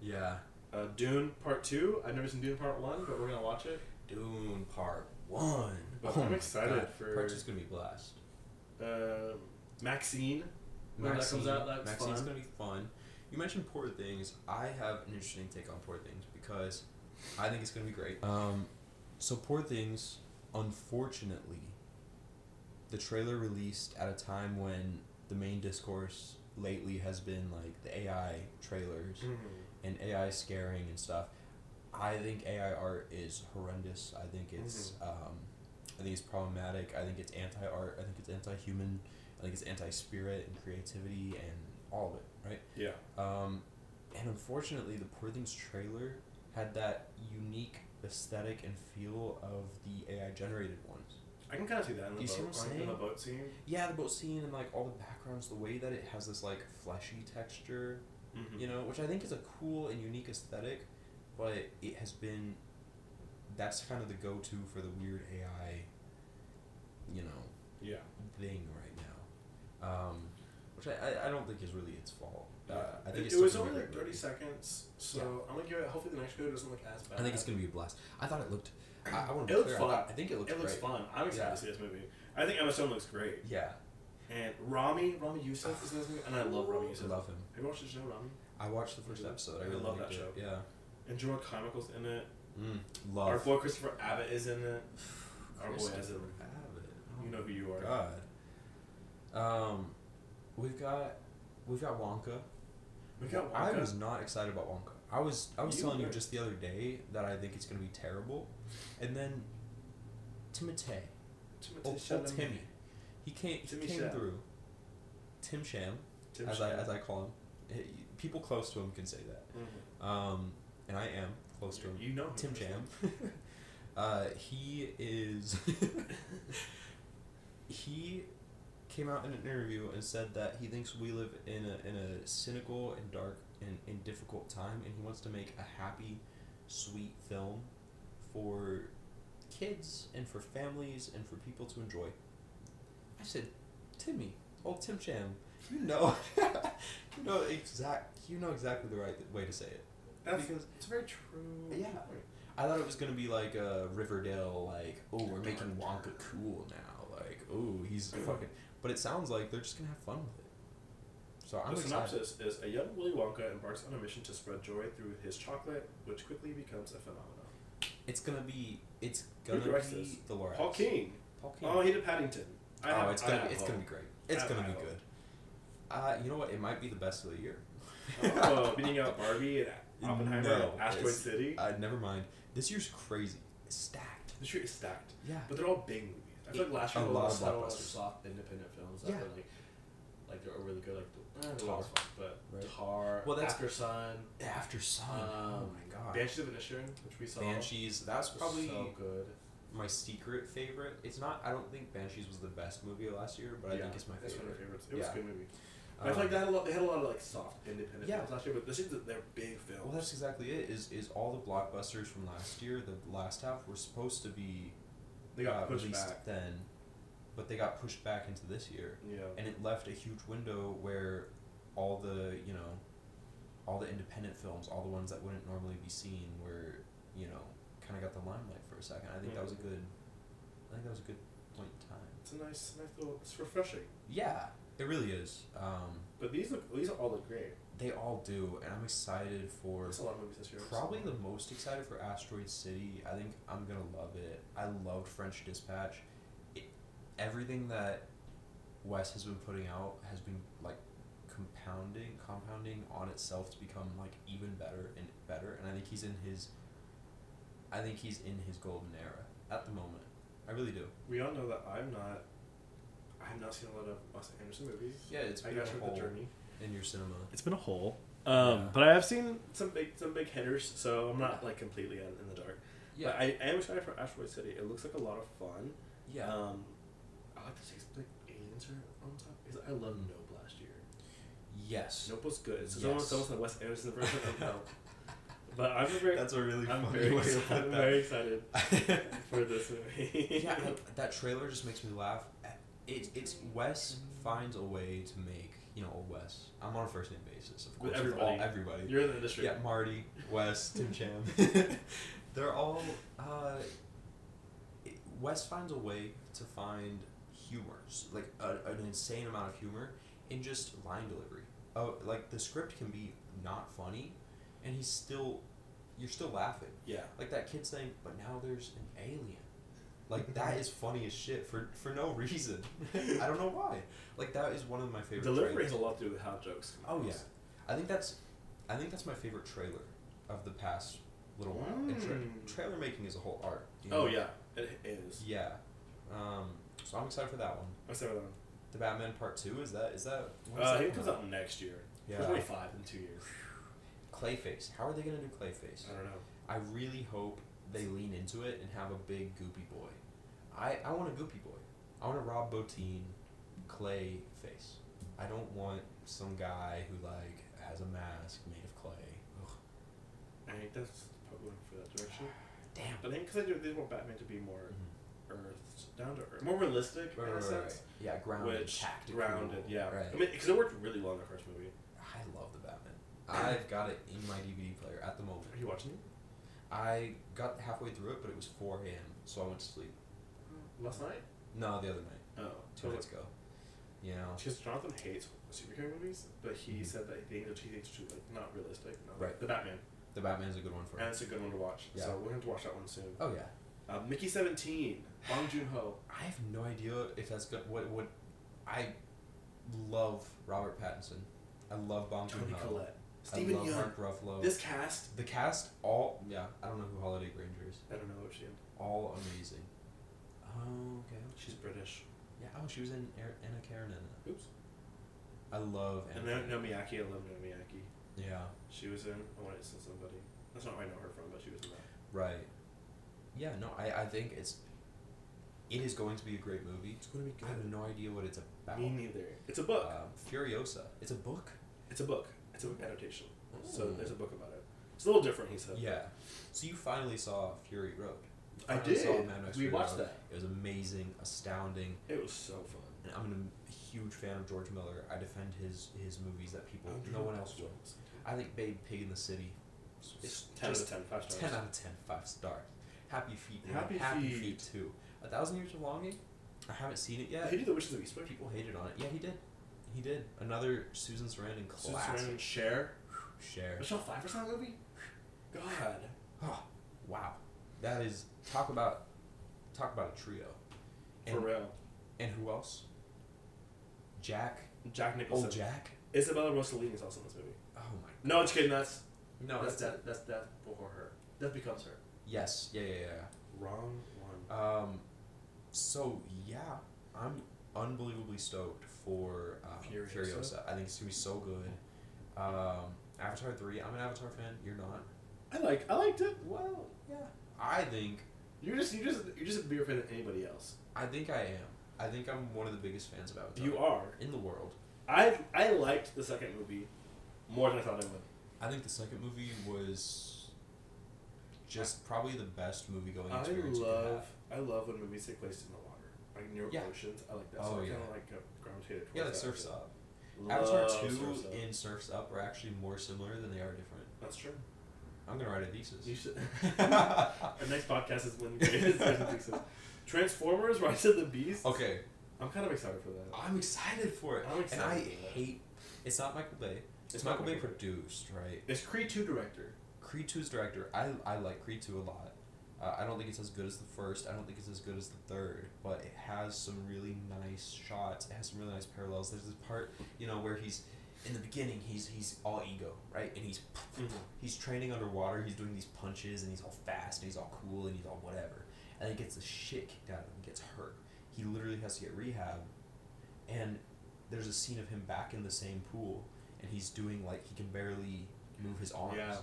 Yeah. Uh, Dune Part 2. I've never seen Dune Part 1, but we're going to watch it. Dune Part One. But Oh I'm excited God. for- Part Two's gonna be blast. Uh, Maxine. When that comes out, that's Maxine's fun. gonna be fun. You mentioned Poor Things. I have an interesting take on Poor Things because I think it's gonna be great. Um, so Poor Things, unfortunately, the trailer released at a time when the main discourse lately has been like the AI trailers and AI scaring and stuff. I think AI art is horrendous. I think it's um, I think it's problematic. I think it's anti art. I think it's anti human. I think it's anti spirit and creativity and all of it, right? Yeah. Um, and unfortunately, the Poor Things trailer had that unique aesthetic and feel of the AI generated ones. I can kind of see that in the You see boat. what I'm like, in the saying? boat scene. Yeah, the boat scene and like all the backgrounds, the way that it has this like fleshy texture Mm-hmm. you know, which I think is a cool and unique aesthetic, but it has been that's kind of the go-to for the weird AI, you know, Yeah. thing right now, um, which I, I, I don't think is really its fault. Uh, I think it, it's it was only like 30 movie. seconds, so Yeah. I'm gonna give it. Hopefully, the next video doesn't look as bad. I think it's gonna be a blast. I thought it looked. I, I want It to be looks clear. I, fun. thought, I think it looks It looks fun. I'm excited Yeah. to see this movie. I think Emma Stone looks great, Yeah, and Ramy Ramy Youssef is in this movie, and I love Ramy Youssef. I love him. Have you watched the show Ramy? I watched the first episode. I I really love that it. show. Yeah. And Jordan Carmichael's in it. Mm, Our boy Christopher Abbott is in it. Our boy has it. Abbott. You know who you are. God. Um, we've got we've got Wonka. We got Wonka. I was not excited about Wonka. I was I was You telling you just the other day that I think it's gonna be terrible, and then Timothée, Timothée old, old Chalamet. Timmy, he came he Timmy came Sham. through. Tim Sham, Tim as I as I call him, people close to him can say that. Mhm. Um, and I am close to him. You know him. Tim Jam. uh, he is. he came out in an interview and said that he thinks we live in a in a cynical and dark and, and difficult time, and he wants to make a happy, sweet film for kids and for families and for people to enjoy. I said, Timmy, old Tim Cham, you know, you know exact, you know exactly the right way to say it. That's, because it's very true. Yeah. I thought it was gonna be like a Riverdale, like, oh, we're making Wonka cool now, like, oh, he's fucking. But it sounds like they're just gonna have fun with it. So I'm the excited. synopsis is a young Willy Wonka embarks on a mission to spread joy through his chocolate, which quickly becomes a phenomenon. It's gonna be. It's gonna directs be this? the Lorax. Paul King. Paul King. Oh, he did Paddington. I oh, have- it's I gonna have be. It's hope. gonna be great. It's I gonna have be hope. good. Uh, you know what? It might be the best of the year. oh, beating out Barbie and Oppenheimer, No, and Asteroid City. Uh, never mind. This year's crazy. It's stacked. the street is stacked, Yeah. but they're all big movies. I feel like last A year lot was of a lot of blockbusters. soft independent films that Yeah. were like, like they were really good. Like the, eh, the Tar. fun, but Right. Tar, Well, that's- Aftersun, After Sun. oh Um, my god. Banshees of Inisherin, which we saw. Banshees. That's was probably so good. my secret favorite. It's not. I don't think Banshees was the best movie of last year, but I think it's my It's one of favorite. my favorites. It was Yeah. a good movie. But I feel like Um, they had a lot. They had a lot of like soft independent Yeah. films last year, but this is they're big film. Well, that's exactly it. Is is all the blockbusters from last year, the last half, were supposed to be they got uh, pushed released back. then, but they got pushed back into this year, Yeah. and it left a huge window where all the you know, all the independent films, all the ones that wouldn't normally be seen, were you know, kind of got the limelight for a second. I think that was a Mhm. good. I think that was a good point in time. It's a nice, nice little. It's refreshing. Yeah, it really is. Um, But these look. These all look great. they all do, and I'm excited for. There's a lot of movies this year. Probably the most excited for Asteroid City. I think I'm gonna love it. I loved French Dispatch. It, everything that Wes has been putting out has been like compounding, compounding on itself to become like even better and better. And I think he's in his. I think he's in his golden era at the moment. I really do. We all know that I'm not. I have not seen a lot of Wes Anderson movies. Yeah, it's I been got a through the journey. in your cinema. It's been a hole. Um, Yeah. but I have seen some big, some big hitters, so I'm not like completely in, in the dark. Yeah, But I, I am excited for Asteroid City. It looks like a lot of fun. yeah. Um, I like to like aliens are on top. Because I love Nope last year. yes. Nope was good. So Yes. someone, someone said Wes Anderson version of Nope. But I'm very, That's a really I'm funny very, way to excited, put I'm that. very excited for this movie. yeah, I- that trailer just makes me laugh. It, it's Wes finds a way to make you know old Wes. I'm on a first name basis, of course. with everybody. all, everybody. You're in the industry. yeah, Marty, Wes, Tim Cham. They're all. Uh, it, Wes finds a way to find humor, s- like a, an insane amount of humor in just line delivery. Oh, like the script can be not funny, and he's still, you're still laughing. Yeah. Like that kid saying, but now there's an alien. Like that is funny as shit for for no reason. I don't know why. Like that is one of my favorite. Delivery trailers. has a lot to do with how jokes Oh yeah. I think that's, I think that's my favorite trailer, of the past little while. And tra- Mm. trailer making is a whole art. you know? Oh yeah, it is. Yeah, so I'm excited for that one. I said that. The Batman Part Two is that is that? when Uh, does I that think it comes out next year. Yeah. 2025 in two years. Clayface. How are they gonna do Clayface? I don't know. I really hope they lean into it and have a big goopy boy. I, I want a goopy boy. I want a Rob Bottin clay face. I don't want some guy who like has a mask made of clay. Ugh. I think that's probably going for that direction. Damn. But I think because they, do- they want Batman to be more Mhm. earthed, down to earth, more realistic Right, in a sense. right, right. Yeah, grounded, Which tactical. grounded, yeah. Right. I mean, because it worked really well in the first movie. I love the Batman. I've got it in my DVD player at the moment. Are you watching it? I got halfway through it, but it was 4 a.m., so I went to sleep. Last night? No, the other night, Oh, two nights ago. You know, Because Jonathan hates superhero movies, but he Mhm. said that he thinks thinks too like not realistic. No, Right. The Batman, the Batman's a good one for and it. it's a good one to watch. Yeah. So we're going to watch that one soon. Oh yeah, Uh, Mickey Seventeen, Bong Joon Ho. I have no idea if that's good. What what? I love Robert Pattinson. I love Bong Tony Joon-ho. Collette, I Stephen love Yeun. Mark Ruffalo. This cast, the cast, all yeah. I don't know who Holliday Grainger is. I don't know what she. All amazing. Oh okay. She's British. Yeah. Oh, she was in Anna Karenina. Oops. I love And Anna. then Karenina. Naomi Ackie, I love Naomi Ackie. Yeah. She was in. I want to say somebody. That's not where I know her from, but she was in that. Right. Yeah. No. I I think it's. It is going to be a great movie. It's going to be good. I have no idea what it's about. Me neither. It's a book. Um, Furiosa. It's a book. it's a book. It's an adaptation. So there's a book about it. It's a little different, he said. Yeah. So you finally saw Fury Road. I finally saw did. Mad Max We Fury watched Road. that. It was amazing, astounding, It was so fun. and I'm a huge fan of George Miller. I defend his his movies that people no one else will. I think Babe Pig in the City. It's 10 out of 10, 5 stars. 10 out of 10, 5 stars. Happy Feet. Happy Happy Feet. Feet 2. A Thousand Years of Longing. I haven't seen it yet. He did the Witches of Eastwick. People hated on it. Yeah, he did. He did. Another Susan Sarandon Susan classic. Sarandon, Cher. Cher. Michelle Pfeiffer's in that movie? God. Oh, wow. That is talk about talk about a trio. For real. and who else? Jack. Jack Nicholson. Oh, Jack. Isabella Rossellini is also in this movie. Oh my. God. No, just kidding. That's No, that's that's that. That's that before her. That becomes her. yes. Yeah, yeah, yeah. Wrong one. Um, so yeah, I'm unbelievably stoked for uh, Furiosa? Furiosa. I think it's gonna be so good. Um, Avatar three. I'm an Avatar fan. You're not. I like. I liked it. Well, yeah. I think. You're just. You just. You're just a bigger fan than anybody else. I think I am. I think I'm one of the biggest fans of Avatar. You are. in the world. I I liked the second movie more than I thought I would. I think the second movie was just probably the best movie going I experience you love. Have. I love when movies take place in the water, like near Yeah. oceans. I like that. Oh, so I yeah. kind of like uh, gravitated towards Yeah, like that. Surfs Up. Love Avatar two Surf's Up. and Surfs Up are actually more similar than they are different. That's true. I'm gonna write a thesis. You should. Our next podcast is when you thesis. Transformers: Rise of the Beast. okay, I'm kind of excited for that. I'm excited for it, I'm excited and I for that. hate. It's not Michael Bay. It's, It's Michael not Bay Michael Bay. produced, right? It's Creed two director. Creed 2's director. I I like Creed 2 a lot. Uh, I don't think it's as good as the first. I don't think it's as good as the third, but it has some really nice shots. It has some really nice parallels. There's this part, you know, where he's in the beginning. He's he's all ego, right? And he's he's training underwater. He's doing these punches, and he's all fast, and he's all cool, and he's all whatever. And then he gets the shit kicked out of him. Gets hurt. He literally has to get rehab. And there's a scene of him back in the same pool, and he's doing like he can barely move his arms. Yeah.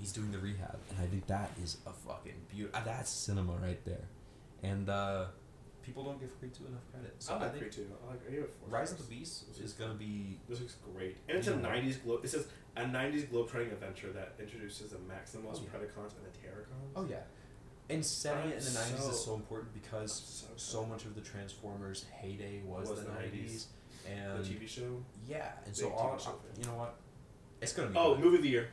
He's doing the rehab, and I think that is a fucking beautiful. That's cinema right there, and uh, people don't give Creed two enough credit. So I I, think Creed two. I like. I give it four Rise of the Beast This is is gonna be This looks great, and it's You a '90s globe. It says a '90s globetrotting adventure that introduces the Maximals, Oh, yeah. Predacons, and the Terrorcons. oh yeah, and setting it in the so- is so important because so, so much of the Transformers heyday was, Was the the 90s. nineties, the TV show. yeah, and Big so all you know what, it's gonna be Oh, good. movie of the year.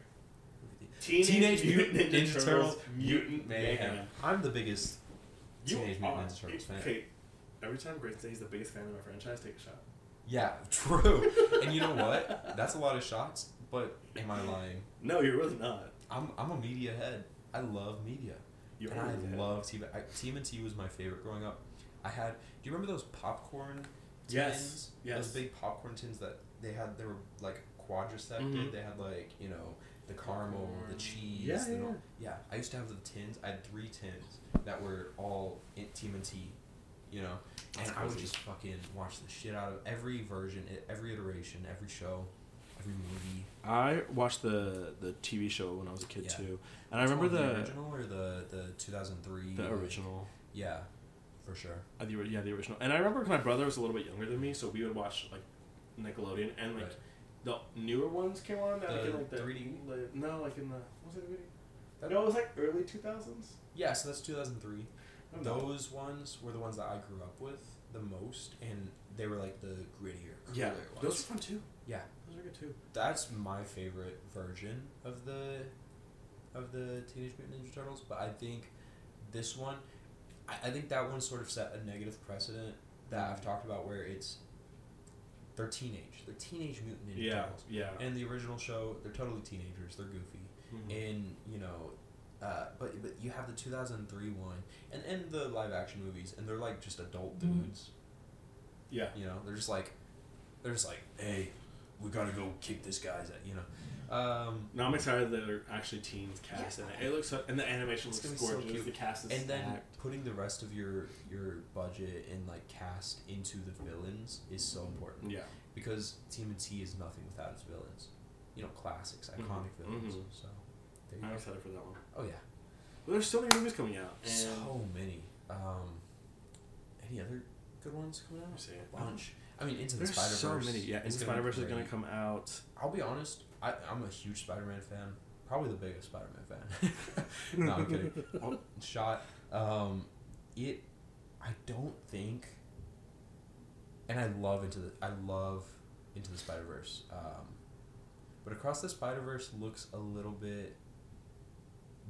Teenage, Teenage Mutant Mutant Ninja, Ninja Turtles. Turtles, Mutant Mayhem. I'm the biggest You Teenage Mutant Ninja Turtles fan. Okay, every time Grace says he's the biggest fan of our franchise, take a shot. Yeah, true. and you know what? That's a lot of shots, but am I lying? No, you're really not. I'm I'm a media head. I love media. You're and I really not. love T. I, TMNT was my favorite growing up. I had. Do you remember those popcorn tins? Yes, yes. Those big popcorn tins that they had. They were like quadrisected. Mhm. They had like you know the caramel, the cheese. Yeah, the yeah, no- yeah. I used to have the tins. I had three tins that were all in TMNT. You know, and I would just fucking watch the shit out of every version, every iteration, every show, every movie. I watched the the TV show when I was a kid Yeah. too, and I remember Which one, the original or the the two thousand three. the original. Yeah, for sure. Uh, the, ori- yeah, the original. And I remember 'cause my brother was a little bit younger than me, so we would watch like Nickelodeon and like Right. The newer ones came on. That, like, The in, like the 3D? like- no, like in the what was it movie? That- no, it was like early two thousands. Yeah, so that's 2003. Oh, Those ones were the ones that I grew up with the most, and they were like the grittier, Yeah, ones. those are fun too. Yeah. Those are good too. That's my favorite version of the of the Teenage Mutant Ninja Turtles, but I think this one, I, I think that one sort of set a negative precedent that I've mm-hmm. talked about where it's they're teenage, they're Teenage Mutant Ninja Yeah, Turtles. yeah. And the original show, they're totally teenagers. They're goofy, Mhm. and you know, uh, but but you have the two thousand three one, and and the live action movies, and they're like just adult Mhm. dudes. yeah. You know, they're just like, they're just like, hey, we gotta go kick this guy's at you know. Um, No, I'm excited that they're actually teens cast in it. It looks so, and the animation It's looks be so gorgeous. cute. the cast is and then stacked. putting the rest of your your budget and like cast into the villains is so important yeah, because Team T is nothing without its villains. You know, classics, iconic Mhm, villains. mhm. So there you I'm go. excited for that one. Oh yeah, But there's so many movies coming out. And so many. Um, any other good ones coming out? bunch. I mean, Into the Spider Verse. so many. Yeah, Into the Spider Verse is gonna come out. I'll be honest. I, I'm a huge Spider-Man fan. Probably the biggest Spider-Man fan. no, I'm kidding. Oh, shot. Um, it. I don't think. And I love into the. I love into the Spider Verse. Um, but across the Spider Verse looks a little bit.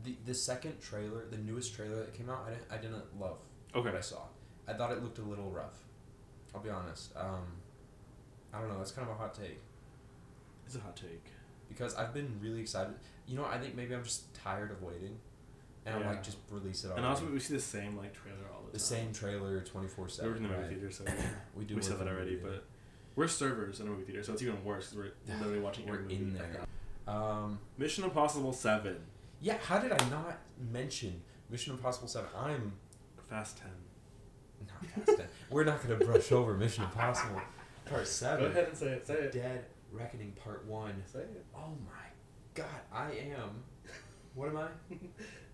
The the second trailer, the newest trailer that came out, I didn't I didn't love Okay. what I saw. I thought it looked a little rough. I'll be honest. Um, I don't know. That's kind of a hot take It's a hot take. Because I've been really excited. You know, I think maybe I'm just tired of waiting, and I'm like, just release it. And also, we see the same like trailer all the, the time. The same trailer, twenty four seven. in the movie theater, so We do. we said that already. But we're servers in a movie theater, so it's even worse because we're literally watching we're every movie in there. Um, Mission Impossible Seven, yeah. How did I not mention Mission Impossible Seven? I'm Fast Ten. not Fast 10. We're not gonna brush over Mission Impossible Part Seven. Go ahead and say it. Say it. Dead Reckoning Part One. Say it. Oh my God, I am. What am I?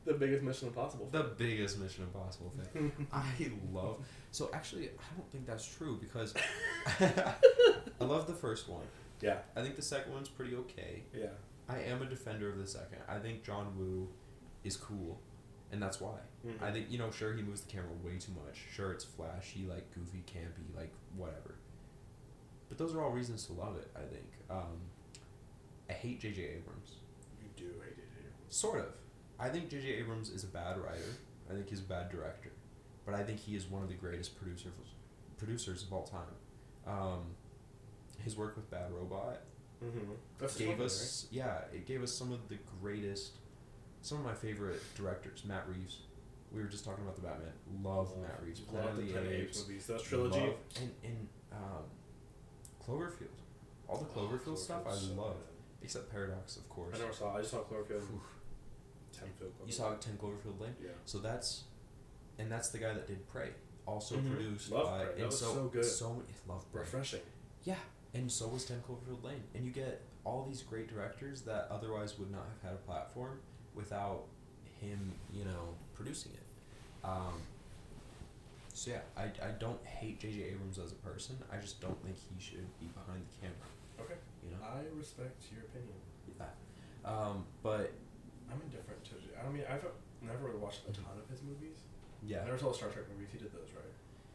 The biggest Mission Impossible. The biggest Mission Impossible fan. I love. So actually, I don't think that's true because I love the first one. yeah. I think the second one's pretty okay. Yeah. I am a defender of the second. I think John Woo is cool, and that's why. Mhm. I think you know, sure he moves the camera way too much. Sure it's flashy, like goofy, campy, like whatever. But those are all reasons to love it. I think. Um, I hate J.J. Abrams. You do hate it. Sort of. I think J.J. Abrams is a bad writer. I think he's a bad director, but I think he is one of the greatest producers producers of all time. Um, his work with Bad Robot Mm-hmm. Gave us yeah, it gave us some of the greatest, some of my favorite directors. Matt Reeves. We were just talking about the Batman. Love Matt Reeves. Planet Love of the the the Apes. Apes movies. That trilogy. Love- and and um, Cloverfield. All the Cloverfield stuff I so love, except Paradox, of course. I never saw. I just saw Cloverfield. Ten Cloverfield. You saw Ten Cloverfield Lane. Yeah. So that's, and that's the guy that did Prey, also Mhm. produced Love by, Prey. That and was so so good. So many, love Prey. Refreshing. Yeah, and so was Ten Cloverfield Lane, and you get all these great directors that otherwise would not have had a platform without him, you know, producing it. Um, so yeah, I, I don't hate J.J. Abrams as a person. I just don't think he should be behind the camera. Okay. You know. I respect your opinion. Yeah. Um, but I'm indifferent to. I mean, I've never really watched a ton of his movies. yeah. I never saw the Star Trek movies. He did those, right?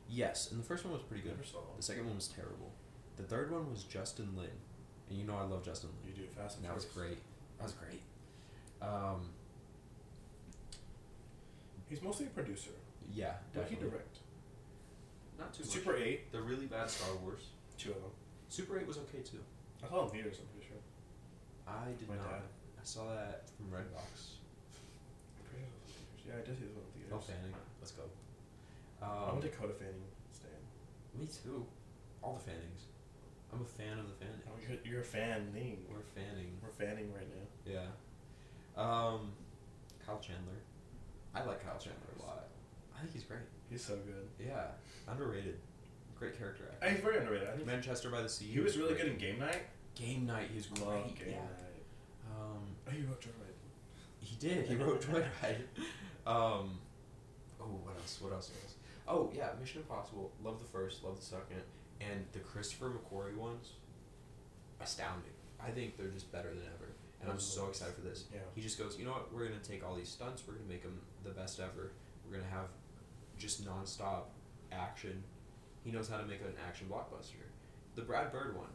Yes, and the first one was pretty good. Never saw. The second one was terrible. The third one was Justin Lin, and you know I love Justin Lin. You do Fast and And that was great. That was great. Um, He's mostly a producer. yeah, What he direct? Not too Super much. Eight. The really bad Star Wars. Two of them. Super Eight was okay too. I saw them in theaters. I'm pretty sure. I did My not. dad. I saw that from Redbox. I'm pretty sure it was in theaters. Yeah, I did see one in theaters. Oh, Fanning. Let's go. I'm Um, a Dakota Fanning stan. me too. All the Fannings. I'm a fan of the Fanning. Oh, you're, you're a fan name. We're fanning. We're fanning right now. Yeah. Um, Kyle Chandler. I like Kyle Chandler a lot. I think he's great. He's so good. Yeah, underrated. Great character actor. He's very underrated. I think Manchester by the Sea. he was really great. good in Game Night. Game Night. He's great. Love Game yeah. Night. Um, Oh, he wrote Joyride. he did. He wrote Joyride. Um, oh, what else? What else? What else? Oh yeah, Mission Impossible. Love the first. Love the second. And the Christopher McQuarrie ones. Astounding. I think they're just better than ever. and I'm so excited for this. Yeah. He just goes, you know what? We're gonna take all these stunts. We're gonna make them the best ever. We're gonna have just nonstop action. He knows how to make an action blockbuster. The Brad Bird one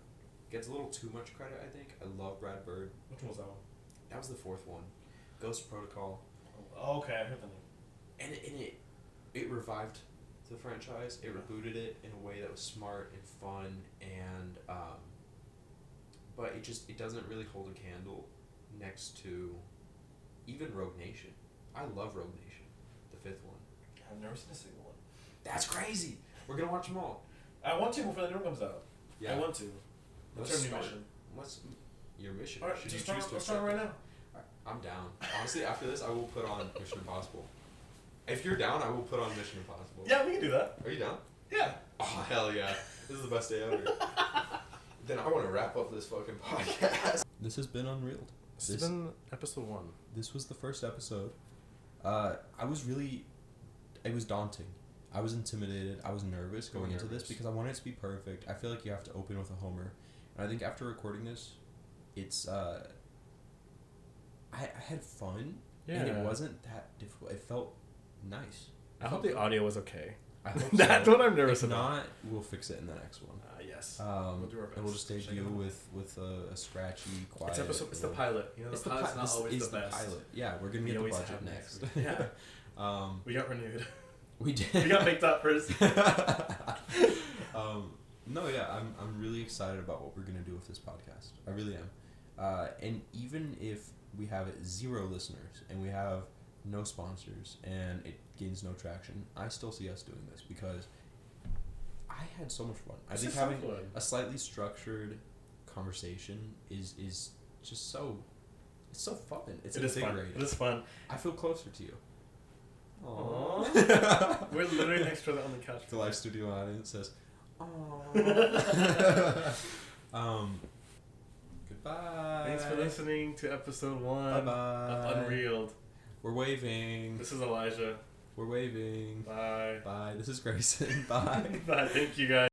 gets a little too much credit. I think. I love Brad Bird. Which one was that one? That was the fourth one. Ghost Protocol. Oh, okay, I heard the name. and it, and it it revived the franchise. It rebooted it in a way that was smart and fun, and um, but it just it doesn't really hold a candle next to even Rogue Nation. I love Rogue Nation, the fifth one. I've never seen a single one. That's crazy. We're gonna watch them all. I want to before the new one comes out. Yeah. I want to. What's Let's our new start. mission? What's your mission? Alright, Should just you start, choose to let's start accept right it? now. I'm down. Honestly, after this, I will put on Mission Impossible. If you're down, I will put on Mission Impossible. Yeah, we can do that. Are you down? Yeah. Oh hell yeah! This is the best day ever. then I want to wrap up this fucking podcast. This has been Unreeled. This This- has been episode one. This was the first episode. Uh, I was really, it was daunting. I was intimidated. I was nervous going into this because I wanted it to be perfect. I feel like you have to open with a homer, and I think after recording this, it's uh. I, I had fun, Yeah. and it wasn't that difficult. It felt nice. I hope the audio was okay. I hope That's so. what I'm nervous if about. not, we'll fix it in the next one. Uh, yes. Um, We'll do our best. and we'll just debut with with a, a scratchy, quiet. it's episode. It's the pilot. You know, It's the the pilot's pi- not always is the best. pilot. Yeah, we're gonna We get the budget next. next. Yeah. um, We got renewed. we did. we got picked up first. um, no, yeah, I'm I'm really excited about what we're gonna do with this podcast. I really am. Uh, and even if we have zero listeners and we have no sponsors and it gains no traction, I still see us doing this because I had so much fun. I This think so having a slightly structured conversation is is just so it's so fun. It's It is fun. It is fun. I feel closer to you. Aww. We're literally next to the on the couch. the live studio audience says, "Aww." um, goodbye. Thanks for listening to episode one Bye bye. of Unreeled. We're waving. This is Elijah. We're waving. Bye. Bye. This is Grayson. Bye. Bye. Thank you guys.